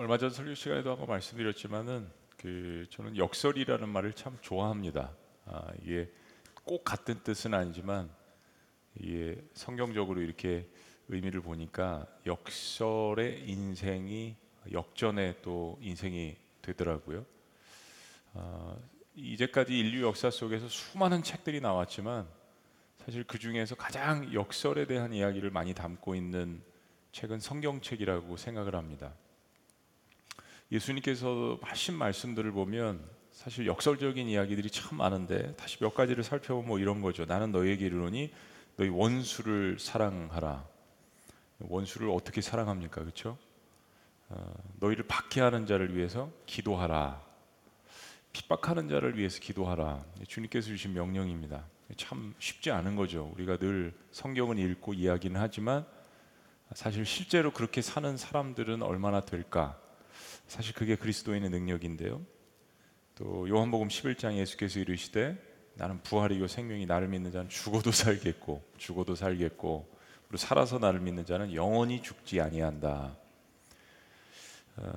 얼마 전 설교 시간에도 한번 말씀드렸지만은 그 저는 역설이라는 말을 참 좋아합니다. 아, 이게 꼭 같은 뜻은 아니지만 이게 성경적으로 이렇게 의미를 보니까 역설의 인생이 역전의 또 인생이 되더라고요. 아, 이제까지 인류 역사 속에서 수많은 책들이 나왔지만 사실 그 중에서 가장 역설에 대한 이야기를 많이 담고 있는 책은 성경책이라고 생각을 합니다. 예수님께서 하신 말씀들을 보면 사실 역설적인 이야기들이 참 많은데 다시 몇 가지를 살펴보면 뭐 이런 거죠. 나는 너희에게 이르노니 너희 원수를 사랑하라. 원수를 어떻게 사랑합니까? 그렇죠? 어, 너희를 박해하는 자를 위해서 기도하라. 핍박하는 자를 위해서 기도하라. 주님께서 주신 명령입니다. 참 쉽지 않은 거죠. 우리가 늘 성경은 읽고 이야기는 하지만 사실 실제로 그렇게 사는 사람들은 얼마나 될까? 사실 그게 그리스도인의 능력인데요. 또 요한복음 11장 예수께서 이르시되 나는 부활이요 생명이 나를 믿는 자는 죽어도 살겠고 죽어도 살겠고 그리고 살아서 나를 믿는 자는 영원히 죽지 아니한다. 어,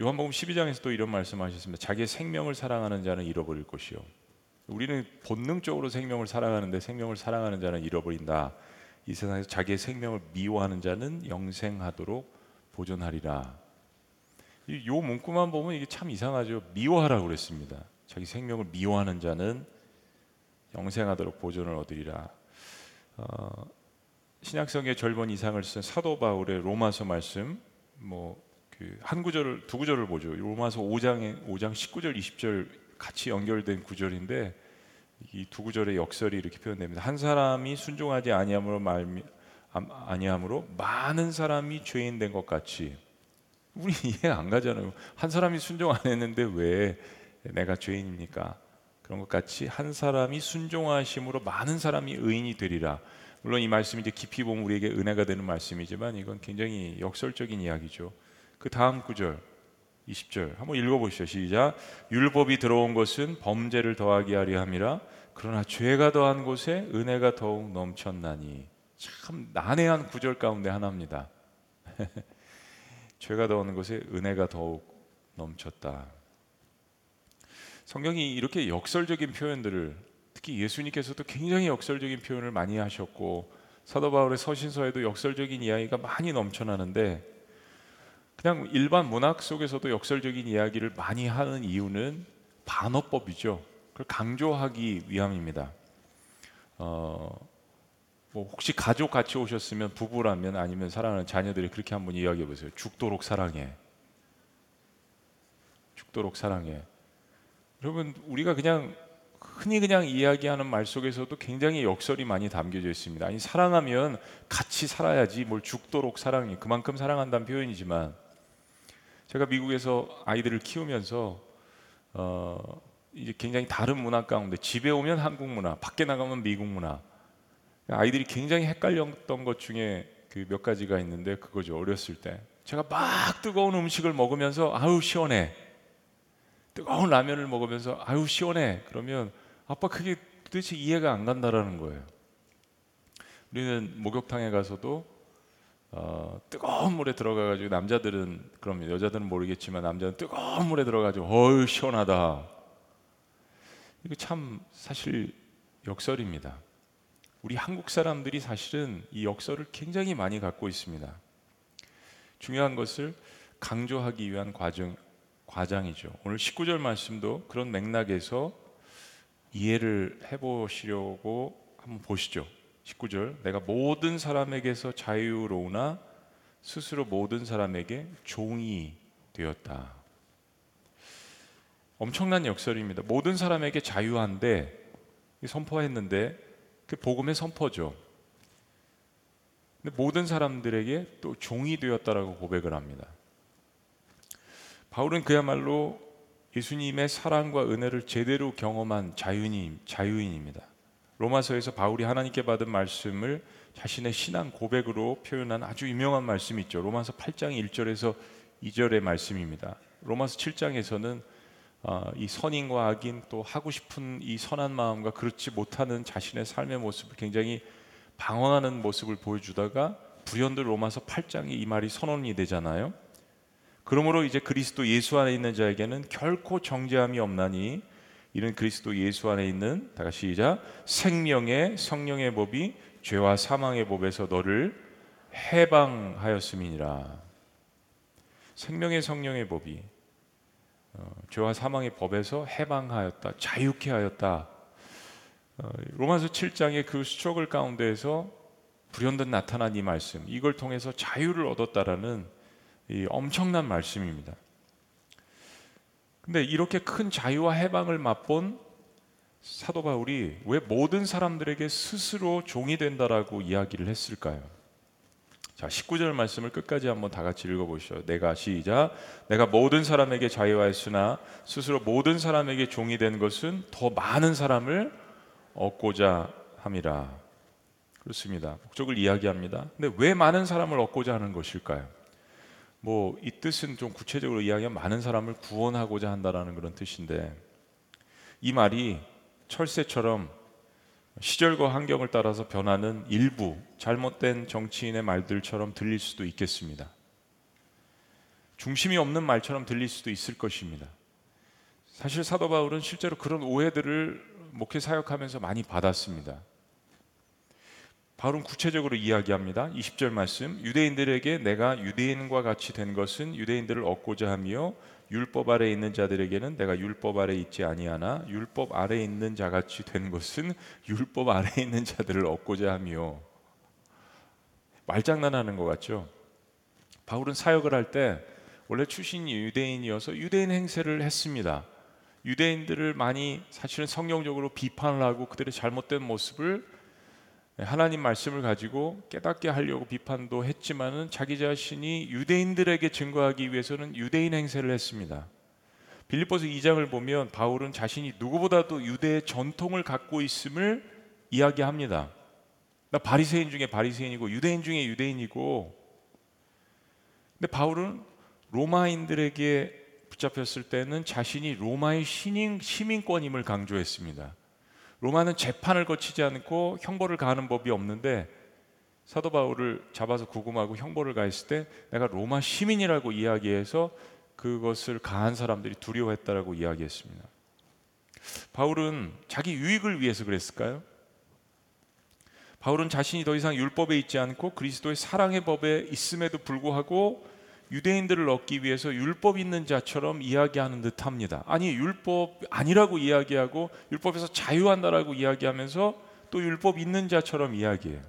요한복음 12장에서 또 이런 말씀하셨습니다. 자기의 생명을 사랑하는 자는 잃어버릴 것이요. 우리는 본능적으로 생명을 사랑하는데 생명을 사랑하는 자는 잃어버린다. 이 세상에서 자기의 생명을 미워하는 자는 영생하도록 보존하리라. 이 문구만 보면 이게 참 이상하죠. 미워하라고 그랬습니다. 자기 생명을 미워하는 자는 영생하도록 보존을 얻으리라. 어, 신약성의 절반 이상을 쓴 사도 바울의 로마서 말씀 뭐 그 한 구절을 두 구절을 보죠. 로마서 5장에 5장 19절 20절 같이 연결된 구절인데 이 두 구절의 역설이 이렇게 표현됩니다. 한 사람이 순종하지 아니함으로 말미 아니함으로 많은 사람이 죄인 된 것 같이 우리 이해 안 가잖아요. 한 사람이 순종 안 했는데 왜 내가 죄인입니까? 그런 것 같이 한 사람이 순종하심으로 많은 사람이 의인이 되리라. 물론 이 말씀이 이제 깊이 보면 우리에게 은혜가 되는 말씀이지만 이건 굉장히 역설적인 이야기죠. 그 다음 구절 20절 한번 읽어보시죠. 시작. 율법이 들어온 것은 범죄를 더하게 하려 함이라. 그러나 죄가 더한 곳에 은혜가 더욱 넘쳤나니. 참 난해한 구절 가운데 하나입니다. 죄가 더하는 것에 은혜가 더욱 넘쳤다. 성경이 이렇게 역설적인 표현들을 특히 예수님께서도 굉장히 역설적인 표현을 많이 하셨고 사도 바울의 서신서에도 역설적인 이야기가 많이 넘쳐나는데 그냥 일반 문학 속에서도 역설적인 이야기를 많이 하는 이유는 반어법이죠. 그걸 강조하기 위함입니다. 어, 뭐 혹시 가족 같이 오셨으면 부부라면 아니면 사랑하는 자녀들이 그렇게 한번 이야기해 보세요. 죽도록 사랑해. 죽도록 사랑해. 여러분 우리가 그냥 흔히 그냥 이야기하는 말 속에서도 굉장히 역설이 많이 담겨져 있습니다. 아니 사랑하면 같이 살아야지 뭘 죽도록 사랑해. 그만큼 사랑한다는 표현이지만 제가 미국에서 아이들을 키우면서 어 이제 굉장히 다른 문화 가운데 집에 오면 한국 문화, 밖에 나가면 미국 문화 아이들이 굉장히 헷갈렸던 것 중에 그 몇 가지가 있는데 그거죠. 어렸을 때 제가 막 뜨거운 음식을 먹으면서 아유 시원해. 뜨거운 라면을 먹으면서 아유 시원해. 그러면 아빠 그게 도대체 이해가 안 간다라는 거예요. 우리는 목욕탕에 가서도 어, 뜨거운 물에 들어가가지고 남자들은 그럼 여자들은 모르겠지만 남자는 뜨거운 물에 들어가지고 어유 시원하다. 이거 참 사실 역설입니다. 우리 한국 사람들이 사실은 이 역설을 굉장히 많이 갖고 있습니다. 중요한 것을 강조하기 위한 과정, 과장이죠. 오늘 19절 말씀도 그런 맥락에서 이해를 해보시려고 한번 보시죠. 19절 내가 모든 사람에게서 자유로우나 스스로 모든 사람에게 종이 되었다. 엄청난 역설입니다. 모든 사람에게 자유한데 선포했는데 그 복음의 선포죠. 근데 모든 사람들에게 또 종이 되었다라고 고백을 합니다. 바울은 그야말로 예수님의 사랑과 은혜를 제대로 경험한 자유인, 자유인입니다. 로마서에서 바울이 하나님께 받은 말씀을 자신의 신앙 고백으로 표현한 아주 유명한 말씀이 있죠. 로마서 8장 1절에서 2절의 말씀입니다. 로마서 7장에서는 어, 이 선인과 악인 또 하고 싶은 이 선한 마음과 그렇지 못하는 자신의 삶의 모습을 굉장히 방황하는 모습을 보여주다가 불현듯 로마서 8장이 이 말이 선언이 되잖아요. 그러므로 이제 그리스도 예수 안에 있는 자에게는 결코 정죄함이 없나니 이는 그리스도 예수 안에 있는 다 같이 시작 생명의 성령의 법이 죄와 사망의 법에서 너를 해방하였음이니라. 생명의 성령의 법이 어, 죄와 사망의 법에서 해방하였다, 자유케 하였다. 어, 로마서 7장의 그 수적을 가운데에서 불현듯 나타난 이 말씀, 이걸 통해서 자유를 얻었다라는 이 엄청난 말씀입니다. 근데 이렇게 큰 자유와 해방을 맛본 사도 바울이 왜 모든 사람들에게 스스로 종이 된다라고 이야기를 했을까요? 자, 19절 말씀을 끝까지 한번 다 같이 읽어 보시죠. 내가 시작. 내가 모든 사람에게 자유하였으나 스스로 모든 사람에게 종이 된 것은 더 많은 사람을 얻고자 함이라. 그렇습니다. 목적을 이야기합니다. 근데 왜 많은 사람을 얻고자 하는 것일까요? 뭐 이 뜻은 좀 구체적으로 이야기하면 많은 사람을 구원하고자 한다라는 그런 뜻인데 이 말이 철새처럼 시절과 환경을 따라서 변하는 일부 잘못된 정치인의 말들처럼 들릴 수도 있겠습니다. 중심이 없는 말처럼 들릴 수도 있을 것입니다. 사실 사도 바울은 실제로 그런 오해들을 목회 사역하면서 많이 받았습니다. 바울은 구체적으로 이야기합니다. 20절 말씀. 유대인들에게 내가 유대인과 같이 된 것은 유대인들을 얻고자 하며 율법 아래 있는 자들에게는 내가 율법 아래 있지 아니하나 율법 아래 있는 자같이 된 것은 율법 아래 있는 자들을 얻고자 하며 말장난하는 것 같죠. 바울은 사역을 할 때 원래 출신이 유대인이어서 유대인 행세를 했습니다. 유대인들을 많이 사실은 성경적으로 비판을 하고 그들의 잘못된 모습을 하나님 말씀을 가지고 깨닫게 하려고 비판도 했지만은 자기 자신이 유대인들에게 증거하기 위해서는 유대인 행세를 했습니다. 빌립보서 2장을 보면 바울은 자신이 누구보다도 유대의 전통을 갖고 있음을 이야기합니다. 나 바리새인 중에 바리새인이고 유대인 중에 유대인이고 근데 바울은 로마인들에게 붙잡혔을 때는 자신이 로마의 신인, 시민권임을 강조했습니다. 로마는 재판을 거치지 않고 형벌을 가하는 법이 없는데 사도 바울을 잡아서 구금하고 형벌을 가했을 때 내가 로마 시민이라고 이야기해서 그것을 가한 사람들이 두려워했다라고 이야기했습니다. 바울은 자기 유익을 위해서 그랬을까요? 바울은 자신이 더 이상 율법에 있지 않고 그리스도의 사랑의 법에 있음에도 불구하고 유대인들을 얻기 위해서 율법 있는 자처럼 이야기하는 듯합니다. 아니 율법 아니라고 이야기하고 율법에서 자유한다라고 이야기하면서 또 율법 있는 자처럼 이야기해요.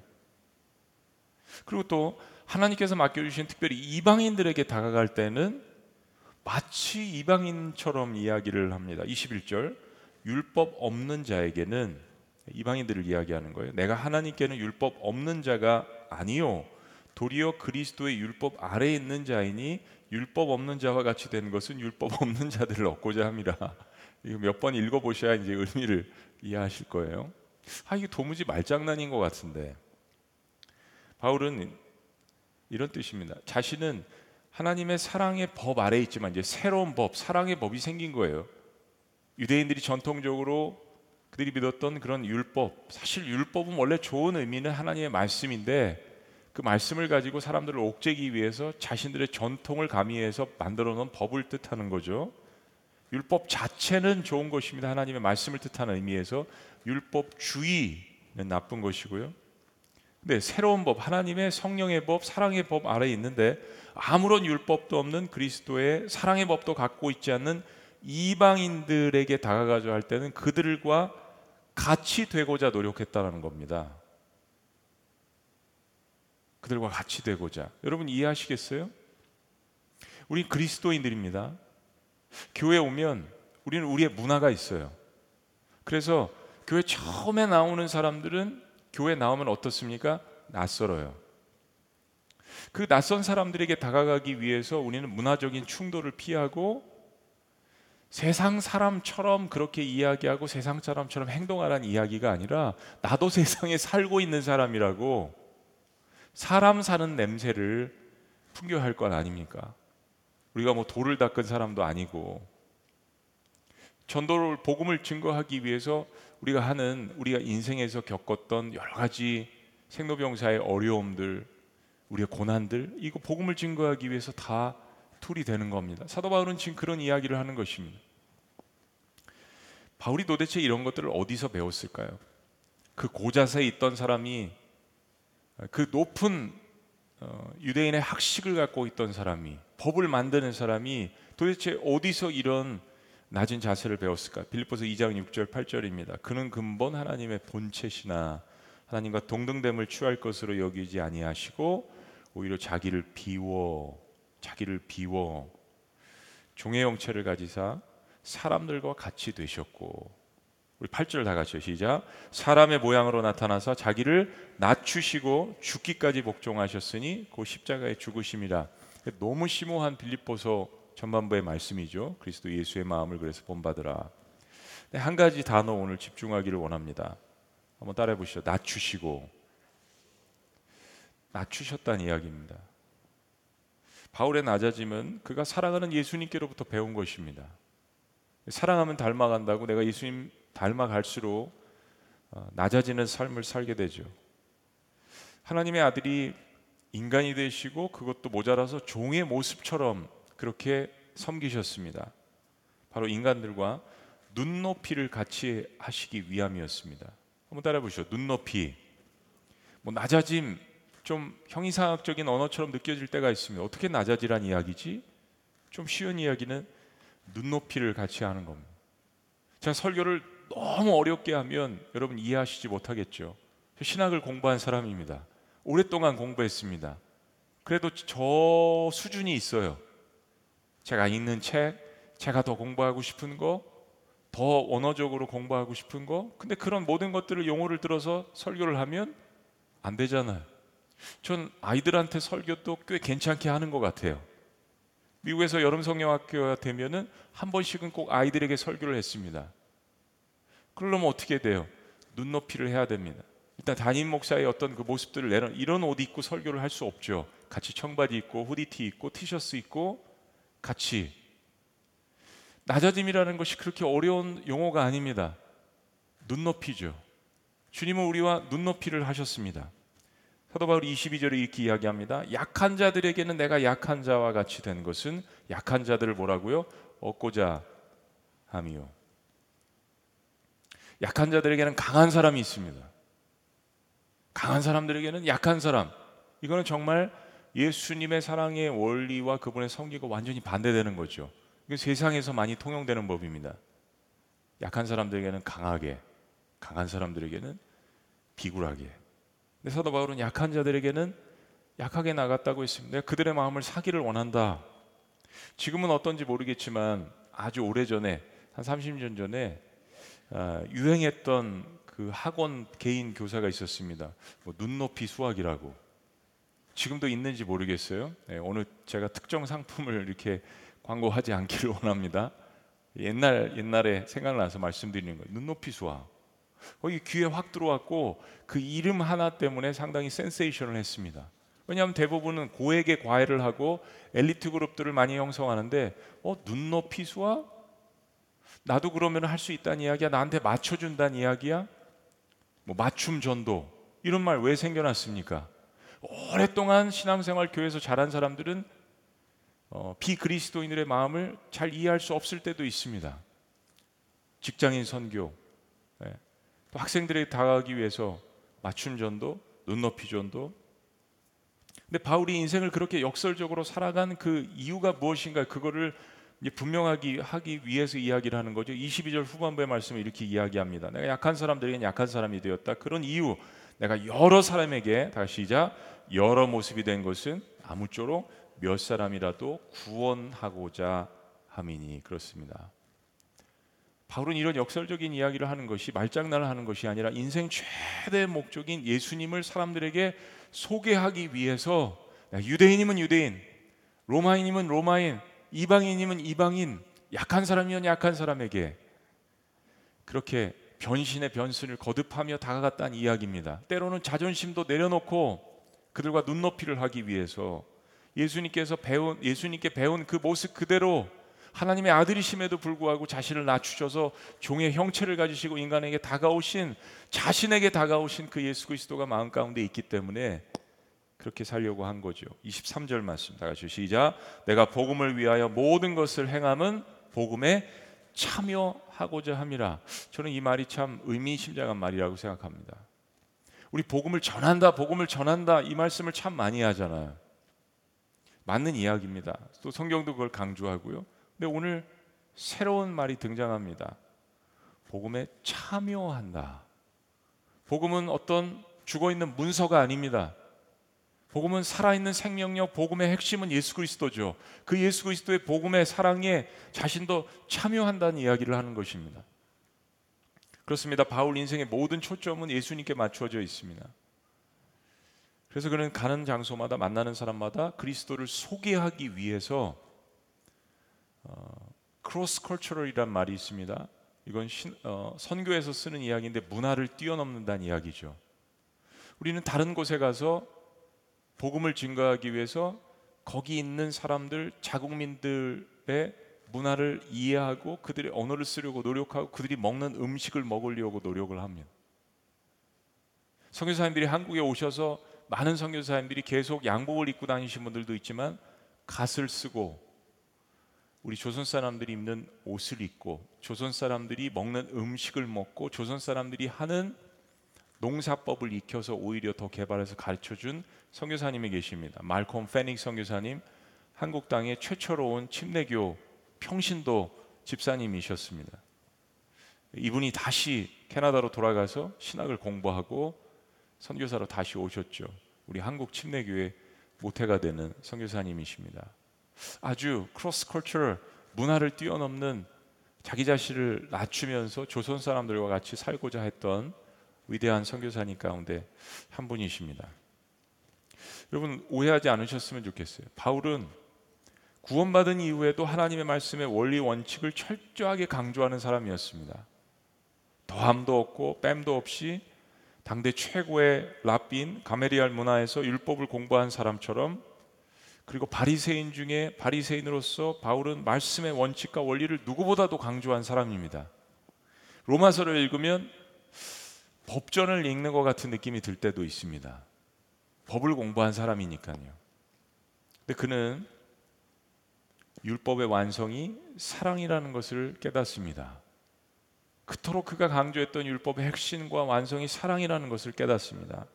그리고 또 하나님께서 맡겨주신 특별히 이방인들에게 다가갈 때는 마치 이방인처럼 이야기를 합니다. 21절 율법 없는 자에게는 이방인들을 이야기하는 거예요. 내가 하나님께는 율법 없는 자가 아니요 도리어 그리스도의 율법 아래에 있는 자이니 율법 없는 자와 같이 되는 것은 율법 없는 자들을 얻고자 함이라. 이거 몇 번 읽어 보셔야 이제 의미를 이해하실 거예요. 아 이게 도무지 말장난인 것 같은데 바울은 이런 뜻입니다. 자신은 하나님의 사랑의 법 아래 있지만 이제 새로운 법, 사랑의 법이 생긴 거예요. 유대인들이 전통적으로 그들이 믿었던 그런 율법, 사실 율법은 원래 좋은 의미는 하나님의 말씀인데 그 말씀을 가지고 사람들을 옥죄기 위해서 자신들의 전통을 가미해서 만들어 놓은 법을 뜻하는 거죠. 율법 자체는 좋은 것입니다. 하나님의 말씀을 뜻하는 의미에서 율법주의는 나쁜 것이고요. 근데 새로운 법, 하나님의 성령의 법, 사랑의 법 아래에 있는데 아무런 율법도 없는 그리스도의 사랑의 법도 갖고 있지 않는 이방인들에게 다가가려 할 때는 그들과 같이 되고자 노력했다는 겁니다. 그들과 같이 되고자. 여러분 이해하시겠어요? 우리 그리스도인들입니다. 교회 오면 우리는 우리의 문화가 있어요. 그래서 교회 처음에 나오는 사람들은 교회 나오면 어떻습니까? 낯설어요. 그 낯선 사람들에게 다가가기 위해서 우리는 문화적인 충돌을 피하고 세상 사람처럼 그렇게 이야기하고 세상 사람처럼 행동하라는 이야기가 아니라 나도 세상에 살고 있는 사람이라고 사람 사는 냄새를 풍겨할 것 아닙니까? 우리가 뭐 돌을 닦은 사람도 아니고 전도를 복음을 증거하기 위해서 우리가 하는 우리가 인생에서 겪었던 여러 가지 생로병사의 어려움들, 우리의 고난들 이거 복음을 증거하기 위해서 다 툴이 되는 겁니다. 사도 바울은 지금 그런 이야기를 하는 것입니다. 바울이 도대체 이런 것들을 어디서 배웠을까요? 그 고자세에 있던 사람이 그 높은 어, 유대인의 학식을 갖고 있던 사람이 법을 만드는 사람이 도대체 어디서 이런 낮은 자세를 배웠을까? 빌립보서 2장 6절 8절입니다. 그는 근본 하나님의 본체시나 하나님과 동등됨을 취할 것으로 여기지 아니하시고 오히려 자기를 비워 자기를 비워 종의 형체를 가지사 사람들과 같이 되셨고 우리 8절 다 같이요. 시작. 사람의 모양으로 나타나서 자기를 낮추시고 죽기까지 복종하셨으니 그 십자가의 죽으심이라. 너무 심오한 빌립보서 전반부의 말씀이죠. 그리스도 예수의 마음을 그래서 본받으라. 한 가지 단어 오늘 집중하기를 원합니다. 한번 따라해 보시죠. 낮추시고. 낮추셨다는 이야기입니다. 바울의 낮아짐은 그가 사랑하는 예수님께로부터 배운 것입니다. 사랑하면 닮아간다고 내가 예수님 닮아갈수록 어, 낮아지는 삶을 살게 되죠. 하나님의 아들이 인간이 되시고 그것도 모자라서 종의 모습처럼 그렇게 섬기셨습니다. 바로 인간들과 눈높이를 같이 하시기 위함이었습니다. 한번 따라 보시죠. 눈높이. 뭐 낮아짐 좀 형이상학적인 언어처럼 느껴질 때가 있습니다. 어떻게 낮아지란 이야기지? 좀 쉬운 이야기는 눈높이를 같이 하는 겁니다. 제가 설교를 너무 어렵게 하면 여러분 이해하시지 못하겠죠. 신학을 공부한 사람입니다. 오랫동안 공부했습니다. 그래도 저 수준이 있어요. 제가 읽는 책, 제가 더 공부하고 싶은 거, 더 언어적으로 공부하고 싶은 거. 근데 그런 모든 것들을 용어를 들어서 설교를 하면 안 되잖아요. 전 아이들한테 설교도 꽤 괜찮게 하는 것 같아요. 미국에서 여름 성경학교가 되면은 한 번씩은 꼭 아이들에게 설교를 했습니다. 그러면 어떻게 돼요? 눈높이를 해야 됩니다. 일단 담임 목사의 어떤 그 모습들을 내려 이런 옷 입고 설교를 할 수 없죠. 같이 청바지 입고 후디티 입고 티셔츠 입고 같이 낮아짐이라는 것이 그렇게 어려운 용어가 아닙니다. 눈높이죠. 주님은 우리와 눈높이를 하셨습니다. 사도 바울이 22절에 이렇게 이야기합니다. 약한 자들에게는 내가 약한 자와 같이 된 것은 약한 자들을 뭐라고요? 얻고자 함이요. 약한 자들에게는 강한 사람이 있습니다. 강한 사람들에게는 약한 사람. 이거는 정말 예수님의 사랑의 원리와 그분의 성기가 완전히 반대되는 거죠. 이게 세상에서 많이 통용되는 법입니다. 약한 사람들에게는 강하게, 강한 사람들에게는 비굴하게. 근데 사도 바울은 약한 자들에게는 약하게 나갔다고 했습니다. 그들의 마음을 사기를 원한다. 지금은 어떤지 모르겠지만 아주 오래 전에 한 30년 전에 아, 유행했던 그 학원 개인 교사가 있었습니다. 뭐 눈높이 수학이라고. 지금도 있는지 모르겠어요. 네, 오늘 제가 특정 상품을 이렇게 광고하지 않기를 원합니다. 옛날 옛날에 생각나서 말씀드리는 거예요. 눈높이 수학. 거기 귀에 확 들어왔고 그 이름 하나 때문에 상당히 센세이션을 했습니다. 왜냐하면 대부분은 고액의 과외를 하고 엘리트 그룹들을 많이 형성하는데 어 눈높이 수학 나도 그러면 할 수 있다는 이야기야. 나한테 맞춰준다는 이야기야. 뭐 맞춤 전도 이런 말 왜 생겨났습니까? 오랫동안 신앙생활 교회에서 자란 사람들은 어, 비그리스도인들의 마음을 잘 이해할 수 없을 때도 있습니다. 직장인 선교, 네. 또 학생들에게 다가가기 위해서 맞춤 전도, 눈높이 전도. 근데 바울이 인생을 그렇게 역설적으로 살아간 그 이유가 무엇인가 그거를 분명하게 하기 위해서 이야기를 하는 거죠. 22절 후반부의 말씀을 이렇게 이야기합니다. 내가 약한 사람들에게 약한 사람이 되었다. 그런 이유, 내가 여러 사람에게 다시 시작 여러 모습이 된 것은 아무쪼록 몇 사람이라도 구원하고자 함이니 그렇습니다. 바울은 이런 역설적인 이야기를 하는 것이 말장난을 하는 것이 아니라 인생 최대 목적인 예수님을 사람들에게 소개하기 위해서 유대인이면 유대인, 로마인이면 로마인, 이방인이면 이방인, 약한 사람이면 약한 사람에게 그렇게 변신의 변신을 거듭하며 다가갔다는 이야기입니다. 때로는 자존심도 내려놓고 그들과 눈높이를 하기 위해서 예수님께서 배운 예수님께 배운 그 모습 그대로 하나님의 아들이심에도 불구하고 자신을 낮추셔서 종의 형체를 가지시고 인간에게 다가오신 자신에게 다가오신 그 예수 그리스도가 마음 가운데 있기 때문에 그렇게 살려고 한 거죠. 23절 말씀 다 같이 시작. 내가 복음을 위하여 모든 것을 행함은 복음에 참여하고자 함이라. 저는 이 말이 참 의미심장한 말이라고 생각합니다. 우리 복음을 전한다, 복음을 전한다 이 말씀을 참 많이 하잖아요. 맞는 이야기입니다. 또 성경도 그걸 강조하고요. 근데 오늘 새로운 말이 등장합니다. 복음에 참여한다. 복음은 어떤 죽어 있는 문서가 아닙니다. 복음은 살아있는 생명력, 복음의 핵심은 예수 그리스도죠. 그 예수 그리스도의 복음의 사랑에 자신도 참여한다는 이야기를 하는 것입니다. 그렇습니다. 바울 인생의 모든 초점은 예수님께 맞추어져 있습니다. 그래서 그는 가는 장소마다 만나는 사람마다 그리스도를 소개하기 위해서 어, cross-cultural이란 말이 있습니다. 이건 신, 어, 선교에서 쓰는 이야기인데 문화를 뛰어넘는다는 이야기죠. 우리는 다른 곳에 가서 복음을 증거하기 위해서 거기 있는 사람들 자국민들의 문화를 이해하고 그들의 언어를 쓰려고 노력하고 그들이 먹는 음식을 먹으려고 노력을 합니다. 선교사님들이 한국에 오셔서 많은 선교사님들이 계속 양복을 입고 다니신 분들도 있지만 갓을 쓰고 우리 조선 사람들이 입는 옷을 입고 조선 사람들이 먹는 음식을 먹고 조선 사람들이 하는 농사법을 익혀서 오히려 더 개발해서 가르쳐 준 선교사님이 계십니다. 말콤 페닉 선교사님 한국 땅에 최초로 온 침례교 평신도 집사님이셨습니다. 이분이 다시 캐나다로 돌아가서 신학을 공부하고 선교사로 다시 오셨죠. 우리 한국 침례교회 모태가 되는 선교사님이십니다. 아주 cross-cultural 문화를 뛰어넘는 자기 자신을 낮추면서 조선 사람들과 같이 살고자 했던 위대한 선교사님 가운데 한 분이십니다. 여러분 오해하지 않으셨으면 좋겠어요. 바울은 구원받은 이후에도 하나님의 말씀의 원리 원칙을 철저하게 강조하는 사람이었습니다. 더함도 없고 뺨도 없이 당대 최고의 랍빈 가메리알 문화에서 율법을 공부한 사람처럼 그리고 바리새인 중에 바리새인으로서 바울은 말씀의 원칙과 원리를 누구보다도 강조한 사람입니다. 로마서를 읽으면 법전을 읽는 것 같은 느낌이 들 때도 있습니다. 법을 공부한 사람이니까요. 근데 그는 율법의 완성이 사랑이라는 것을 깨닫습니다. 그토록 그가 강조했던 율법의 핵심과 완성이 사랑이라는 것을 깨닫습니다.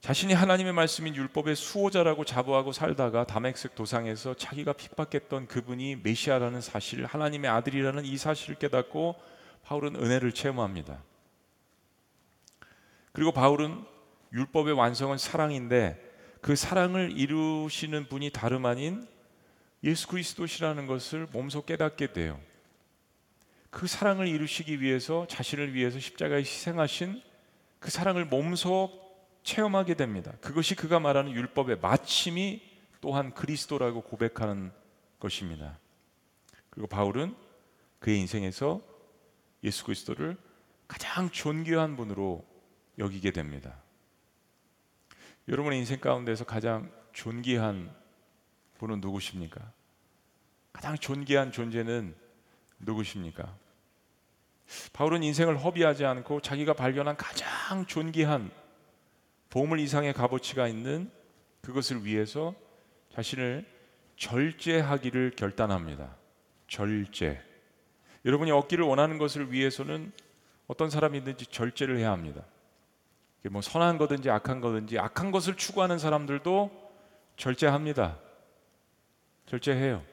자신이 하나님의 말씀인 율법의 수호자라고 자부하고 살다가 다맥색 도상에서 자기가 핍박했던 그분이 메시아라는 사실, 하나님의 아들이라는 이 사실을 깨닫고 바울은 은혜를 체험합니다. 그리고 바울은 율법의 완성은 사랑인데 그 사랑을 이루시는 분이 다름 아닌 예수 그리스도시라는 것을 몸소 깨닫게 돼요. 그 사랑을 이루시기 위해서 자신을 위해서 십자가에 희생하신 그 사랑을 몸소 체험하게 됩니다. 그것이 그가 말하는 율법의 마침이 또한 그리스도라고 고백하는 것입니다. 그리고 바울은 그의 인생에서 예수 그리스도를 가장 존귀한 분으로 여기게 됩니다. 여러분의 인생 가운데서 가장 존귀한 분은 누구십니까? 가장 존귀한 존재는 누구십니까? 바울은 인생을 허비하지 않고 자기가 발견한 가장 존귀한 보물 이상의 값어치가 있는 그것을 위해서 자신을 절제하기를 결단합니다. 절제. 여러분이 얻기를 원하는 것을 위해서는 어떤 사람이든지 절제를 해야 합니다. 뭐 선한 거든지 악한 거든지 악한 것을 추구하는 사람들도 절제합니다. 절제해요.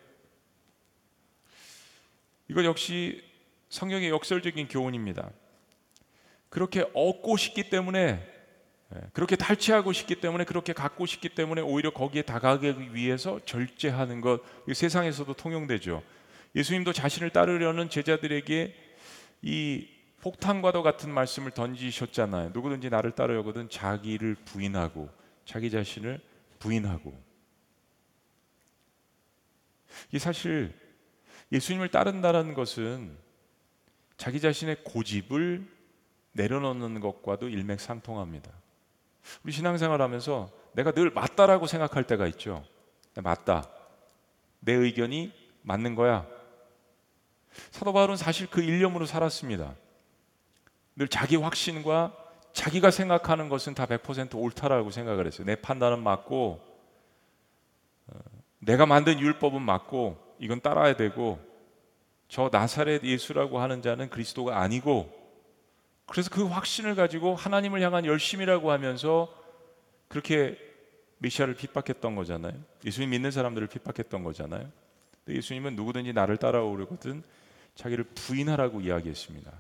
이것 역시 성경의 역설적인 교훈입니다. 그렇게 얻고 싶기 때문에 예, 그렇게 탈취하고 싶기 때문에 그렇게 갖고 싶기 때문에 오히려 거기에 다가가기 위해서 절제하는 것 세상에서도 통용되죠. 예수님도 자신을 따르려는 제자들에게 이 폭탄과도 같은 말씀을 던지셨잖아요. 누구든지 나를 따르려거든 자기를 부인하고 자기 자신을 부인하고 이 사실 예수님을 따른다는 것은 자기 자신의 고집을 내려놓는 것과도 일맥상통합니다. 우리 신앙생활 하면서 내가 늘 맞다라고 생각할 때가 있죠. 네, 맞다. 내 의견이 맞는 거야. 사도 바울은 사실 그 일념으로 살았습니다. 늘 자기 확신과 자기가 생각하는 것은 다 100% 옳다라고 생각을 했어요. 내 판단은 맞고 어, 내가 만든 율법은 맞고 이건 따라야 되고 저 나사렛 예수라고 하는 자는 그리스도가 아니고 그래서 그 확신을 가지고 하나님을 향한 열심이라고 하면서 그렇게 메시아를 핍박했던 거잖아요. 예수님 믿는 사람들을 핍박했던 거잖아요. 예수님은 누구든지 나를 따라오려거든 자기를 부인하라고 이야기했습니다.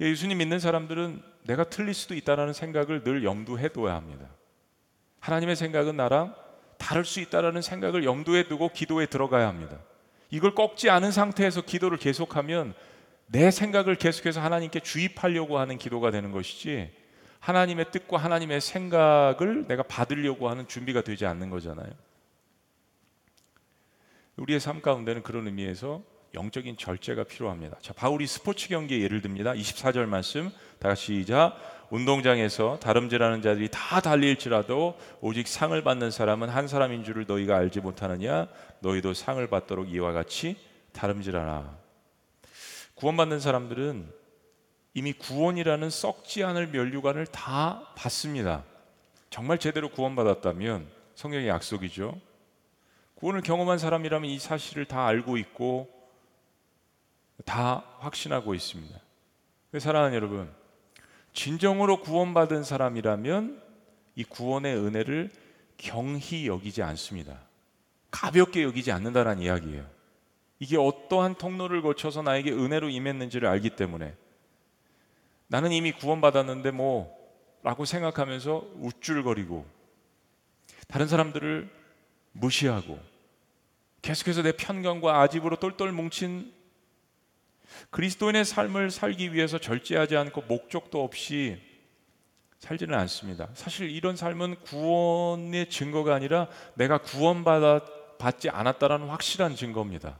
예수님 믿는 사람들은 내가 틀릴 수도 있다라는 생각을 늘 염두해 둬야 합니다. 하나님의 생각은 나랑 다를 수 있다라는 생각을 염두에 두고 기도에 들어가야 합니다. 이걸 꺾지 않은 상태에서 기도를 계속하면 내 생각을 계속해서 하나님께 주입하려고 하는 기도가 되는 것이지 하나님의 뜻과 하나님의 생각을 내가 받으려고 하는 준비가 되지 않는 거잖아요. 우리의 삶 가운데는 그런 의미에서 영적인 절제가 필요합니다. 자, 바울이 스포츠 경기에 예를 듭니다. 24절 말씀 다 같이 시작. 운동장에서 다름질하는 자들이 다 달릴지라도 오직 상을 받는 사람은 한 사람인 줄을 너희가 알지 못하느냐? 너희도 상을 받도록 이와 같이 다름질하라. 구원받는 사람들은 이미 구원이라는 썩지 않을 면류관을 다 받습니다. 정말 제대로 구원받았다면 성경의 약속이죠. 구원을 경험한 사람이라면 이 사실을 다 알고 있고 다 확신하고 있습니다. 사랑하는 여러분, 진정으로 구원받은 사람이라면 이 구원의 은혜를 경히 여기지 않습니다. 가볍게 여기지 않는다는 이야기예요. 이게 어떠한 통로를 거쳐서 나에게 은혜로 임했는지를 알기 때문에 나는 이미 구원받았는데 뭐 라고 생각하면서 우쭐거리고 다른 사람들을 무시하고 계속해서 내 편견과 아집으로 똘똘 뭉친 그리스도인의 삶을 살기 위해서 절제하지 않고 목적도 없이 살지는 않습니다. 사실 이런 삶은 구원의 증거가 아니라 내가 구원받아 받지 않았다라는 확실한 증거입니다.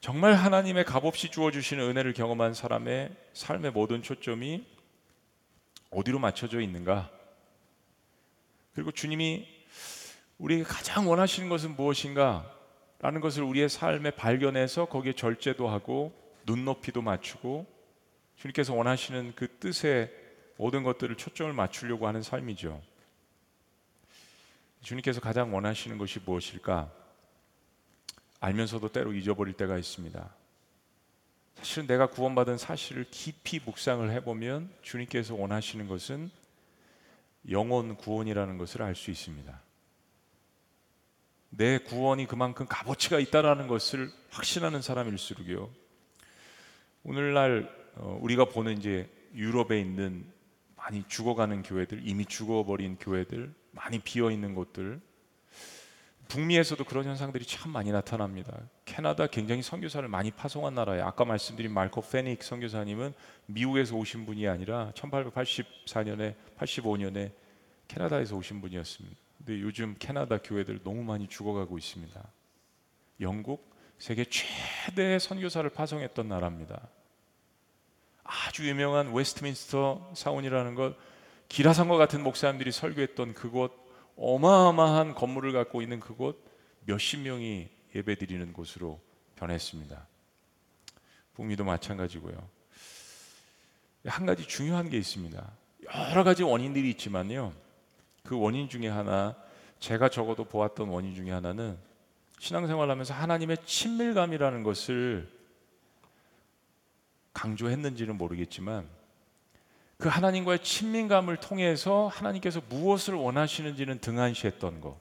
정말 하나님의 값없이 주어 주시는 은혜를 경험한 사람의 삶의 모든 초점이 어디로 맞춰져 있는가? 그리고 주님이 우리에게 가장 원하시는 것은 무엇인가? 라는 것을 우리의 삶에 발견해서 거기에 절제도 하고 눈높이도 맞추고 주님께서 원하시는 그 뜻에 모든 것들을 초점을 맞추려고 하는 삶이죠. 주님께서 가장 원하시는 것이 무엇일까? 알면서도 때로 잊어버릴 때가 있습니다. 사실은 내가 구원받은 사실을 깊이 묵상을 해보면 주님께서 원하시는 것은 영원 구원이라는 것을 알 수 있습니다. 내 구원이 그만큼 값어치가 있다라는 것을 확신하는 사람일수록요. 오늘날 어, 우리가 보는 이제 유럽에 있는 많이 죽어가는 교회들, 이미 죽어버린 교회들, 많이 비어 있는 곳들, 북미에서도 그런 현상들이 참 많이 나타납니다. 캐나다 굉장히 선교사를 많이 파송한 나라예요. 아까 말씀드린 말코 페닉 선교사님은 미국에서 오신 분이 아니라 1884년에 85년에 캐나다에서 오신 분이었습니다. 근데 요즘 캐나다 교회들 너무 많이 죽어가고 있습니다. 영국 세계 최대 선교사를 파송했던 나라입니다. 아주 유명한 웨스트민스터 사원이라는 것 기라산과 같은 목사님들이 설교했던 그곳 어마어마한 건물을 갖고 있는 그곳 몇십 명이 예배드리는 곳으로 변했습니다. 북미도 마찬가지고요. 한 가지 중요한 게 있습니다. 여러 가지 원인들이 있지만요. 그 원인 중에 하나 제가 적어도 보았던 원인 중에 하나는 신앙생활 하면서 하나님의 친밀감이라는 것을 강조했는지는 모르겠지만 그 하나님과의 친밀감을 통해서 하나님께서 무엇을 원하시는지는 등한시했던 것.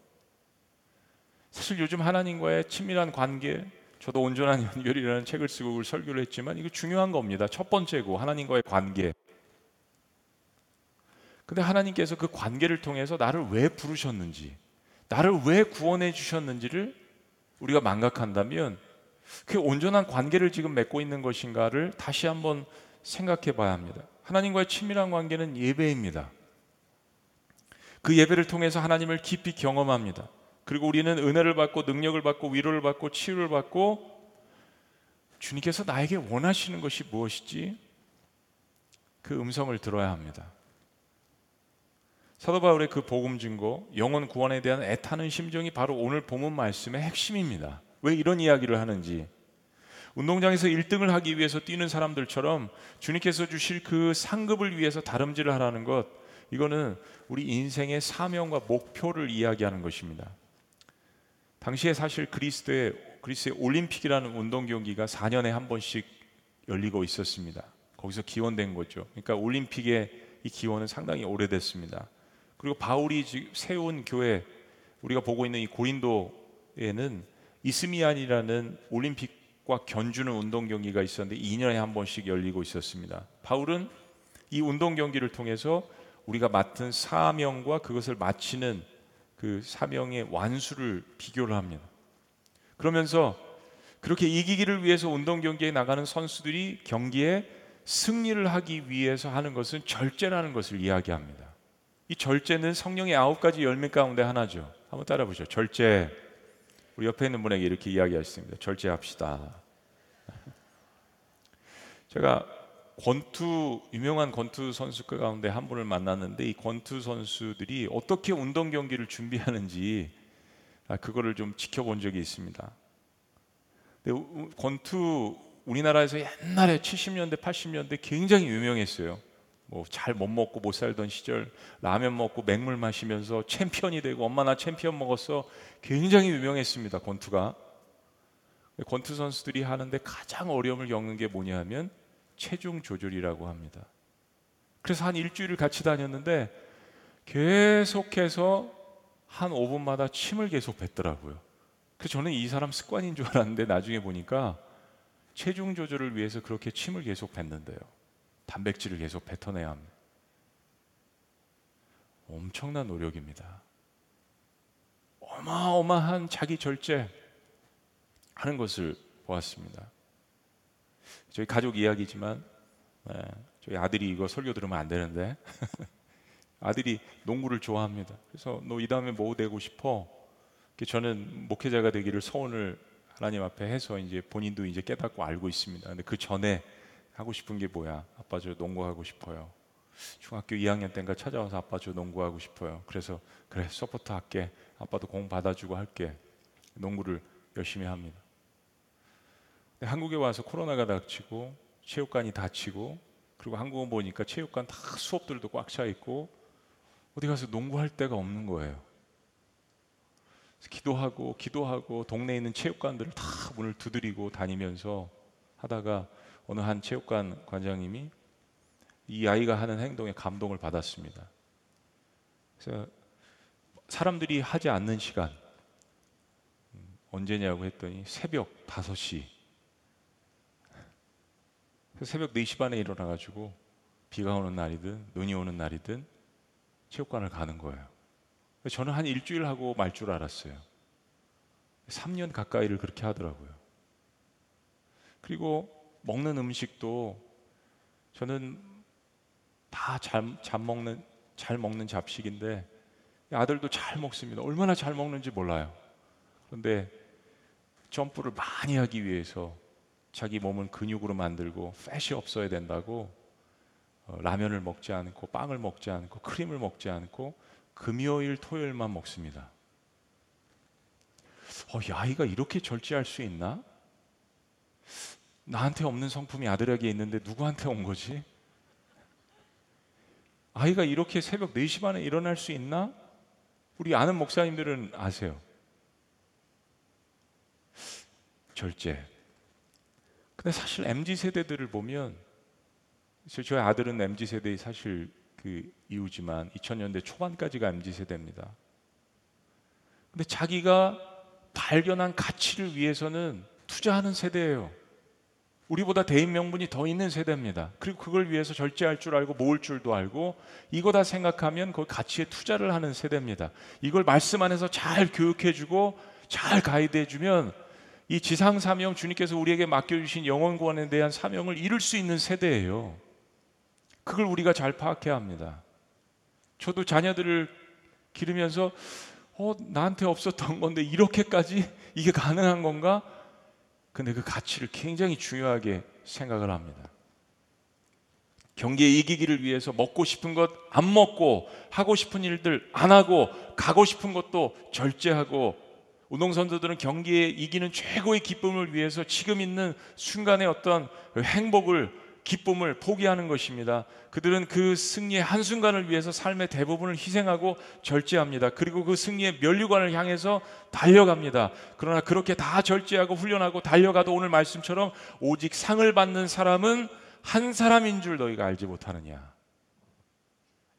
사실 요즘 하나님과의 친밀한 관계, 저도 온전한 연결이라는 책을 쓰고 설교를 했지만 이거 중요한 겁니다. 첫 번째고 하나님과의 관계. 근데 하나님께서 그 관계를 통해서 나를 왜 부르셨는지, 나를 왜 구원해 주셨는지를 우리가 망각한다면 그 온전한 관계를 지금 맺고 있는 것인가를 다시 한번 생각해 봐야 합니다. 하나님과의 친밀한 관계는 예배입니다. 그 예배를 통해서 하나님을 깊이 경험합니다. 그리고 우리는 은혜를 받고 능력을 받고 위로를 받고 치유를 받고 주님께서 나에게 원하시는 것이 무엇이지? 그 음성을 들어야 합니다. 사도 바울의 그 복음 증거, 영혼 구원에 대한 애타는 심정이 바로 오늘 본문 말씀의 핵심입니다. 왜 이런 이야기를 하는지 운동장에서 1등을 하기 위해서 뛰는 사람들처럼 주님께서 주실 그 상급을 위해서 다름질을 하라는 것 이거는 우리 인생의 사명과 목표를 이야기하는 것입니다. 당시에 사실 그리스도의 그리스의 올림픽이라는 운동 경기가 4년에 한 번씩 열리고 있었습니다. 거기서 기원된 거죠. 그러니까 올림픽의 이 기원은 상당히 오래됐습니다. 그리고 바울이 세운 교회 우리가 보고 있는 이 고린도에는 이스미안이라는 올림픽과 견주는 운동 경기가 있었는데 2년에 한 번씩 열리고 있었습니다. 바울은 이 운동 경기를 통해서 우리가 맡은 사명과 그것을 마치는 그 사명의 완수를 비교를 합니다. 그러면서 그렇게 이기기를 위해서 운동 경기에 나가는 선수들이 경기에 승리를 하기 위해서 하는 것은 절제라는 것을 이야기합니다. 이 절제는 성령의 아홉 가지 열매 가운데 하나죠. 한번 따라 보죠. 절제. 우리 옆에 있는 분에게 이렇게 이야기하셨습니다. 절제합시다. 제가 권투 유명한 권투 선수 가운데 한 분을 만났는데 이 권투 선수들이 어떻게 운동 경기를 준비하는지 아, 그거를 좀 지켜본 적이 있습니다. 권투 우리나라에서 옛날에 70년대 80년대 굉장히 유명했어요. 뭐 잘 못 먹고 못 살던 시절 라면 먹고 맹물 마시면서 챔피언이 되고 엄마 나 챔피언 먹었어 굉장히 유명했습니다 권투가 권투 선수들이 하는데 가장 어려움을 겪는 게 뭐냐면 체중 조절이라고 합니다. 그래서 한 일주일을 같이 다녔는데 계속해서 한 5분마다 침을 계속 뱉더라고요. 그래서 저는 이 사람 습관인 줄 알았는데 나중에 보니까 체중 조절을 위해서 그렇게 침을 계속 뱉는데요. 단백질을 계속 뱉어내야 합니다. 엄청난 노력입니다. 어마어마한 자기 절제 하는 것을 보았습니다. 저희 가족 이야기지만 네, 저희 아들이 이거 설교 들으면 안 되는데 아들이 농구를 좋아합니다. 그래서 너 이 다음에 뭐 되고 싶어? 저는 목회자가 되기를 소원을 하나님 앞에 해서 이제 본인도 이제 깨닫고 알고 있습니다. 근데 그 전에 하고 싶은 게 뭐야? 아빠 저 농구하고 싶어요. 중학교 2학년 때인가 찾아와서 아빠 저 농구하고 싶어요. 그래서 그래 support 할게. 아빠도 공 받아주고 할게. 농구를 열심히 합니다. 한국에 와서 코로나가 닥치고 체육관이 닫히고 그리고 한국은 보니까 체육관 다 수업들도 꽉 차 있고 어디 가서 농구할 데가 없는 거예요. 기도하고 기도하고 동네에 있는 체육관들을 다 문을 두드리고 다니면서 하다가 어느 한 체육관 관장님이 이 아이가 하는 행동에 감동을 받았습니다. 그래서 사람들이 하지 않는 시간 음, 언제냐고 했더니 새벽 5시 새벽 4시 반에 일어나 가지고 비가 오는 날이든 눈이 오는 날이든 체육관을 가는 거예요. 저는 한 일주일 하고 말 줄 알았어요. 3년 가까이를 그렇게 하더라고요. 그리고 먹는 음식도 저는 다잘 먹는 잘 먹는 잡식인데 아들도 잘 먹습니다. 얼마나 잘 먹는지 몰라요. 그런데 점프를 많이 하기 위해서 자기 몸은 근육으로 만들고 패시 없어야 된다고 어, 라면을 먹지 않고 빵을 먹지 않고 크림을 먹지 않고 금요일 토요일만 먹습니다. 어, 이 아이가 이렇게 절제할 수 있나? 나한테 없는 성품이 아들에게 있는데 누구한테 온 거지? 아이가 이렇게 새벽 4시 반에 일어날 수 있나? 우리 아는 목사님들은 아세요. 절제. 근데 사실 MZ 세대들을 보면 저희 아들은 MZ 세대의 사실 그 이후지만 2000년대 초반까지가 MZ 세대입니다. 근데 자기가 발견한 가치를 위해서는 투자하는 세대예요. 우리보다 대인 명분이 더 있는 세대입니다. 그리고 그걸 위해서 절제할 줄 알고 모을 줄도 알고 이거 다 생각하면 그 가치에 투자를 하는 세대입니다. 이걸 말씀 안에서 잘 교육해주고 잘 가이드해주면 이 지상 사명 주님께서 우리에게 맡겨주신 영원 구원에 대한 사명을 이룰 수 있는 세대예요. 그걸 우리가 잘 파악해야 합니다. 저도 자녀들을 기르면서 어, 나한테 없었던 건데 이렇게까지 이게 가능한 건가? 근데 그 가치를 굉장히 중요하게 생각을 합니다. 경기에 이기기를 위해서 먹고 싶은 것 안 먹고 하고 싶은 일들 안 하고 가고 싶은 것도 절제하고 운동선수들은 경기에 이기는 최고의 기쁨을 위해서 지금 있는 순간의 어떤 행복을 기쁨을 포기하는 것입니다. 그들은 그 승리의 한순간을 위해서 삶의 대부분을 희생하고 절제합니다. 그리고 그 승리의 면류관을 향해서 달려갑니다. 그러나 그렇게 다 절제하고 훈련하고 달려가도 오늘 말씀처럼 오직 상을 받는 사람은 한 사람인 줄 너희가 알지 못하느냐.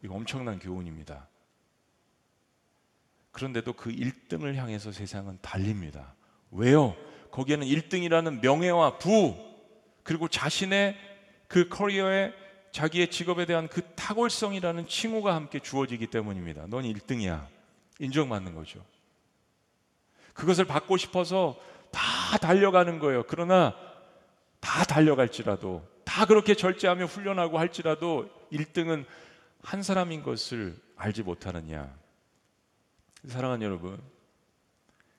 이거 엄청난 교훈입니다. 그런데도 그 1등을 향해서 세상은 달립니다. 왜요? 거기에는 1등이라는 명예와 부 그리고 자신의 그 커리어에 자기의 직업에 대한 그 탁월성이라는 칭호가 함께 주어지기 때문입니다. 넌 1등이야. 인정받는 거죠. 그것을 받고 싶어서 다 달려가는 거예요. 그러나 다 달려갈지라도 다 그렇게 절제하며 훈련하고 할지라도 1등은 한 사람인 것을 알지 못하느냐. 사랑하는 여러분,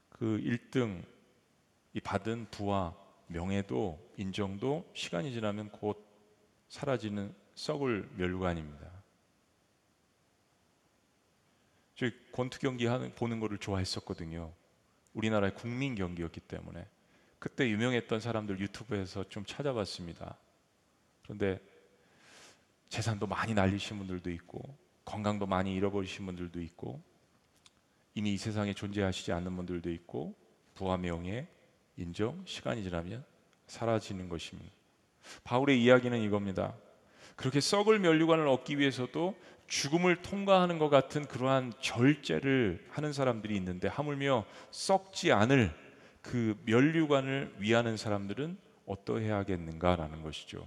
그 1등 이 받은 부와 명예도 인정도 시간이 지나면 곧 사라지는 썩을 멸관입니다. 저 권투 경기 하는 보는 거를 좋아했었거든요. 우리나라의 국민 경기였기 때문에 그때 유명했던 사람들 유튜브에서 좀 찾아봤습니다. 그런데 재산도 많이 날리신 분들도 있고 건강도 많이 잃어버리신 분들도 있고 이미 이 세상에 존재하시지 않는 분들도 있고 부와 명예, 인정, 시간이 지나면 사라지는 것입니다. 바울의 이야기는 이겁니다. 그렇게 썩을 면류관을 얻기 위해서도 죽음을 통과하는 것 같은 그러한 절제를 하는 사람들이 있는데 하물며 썩지 않을 그 면류관을 위하는 사람들은 어떠해야 하겠는가라는 것이죠.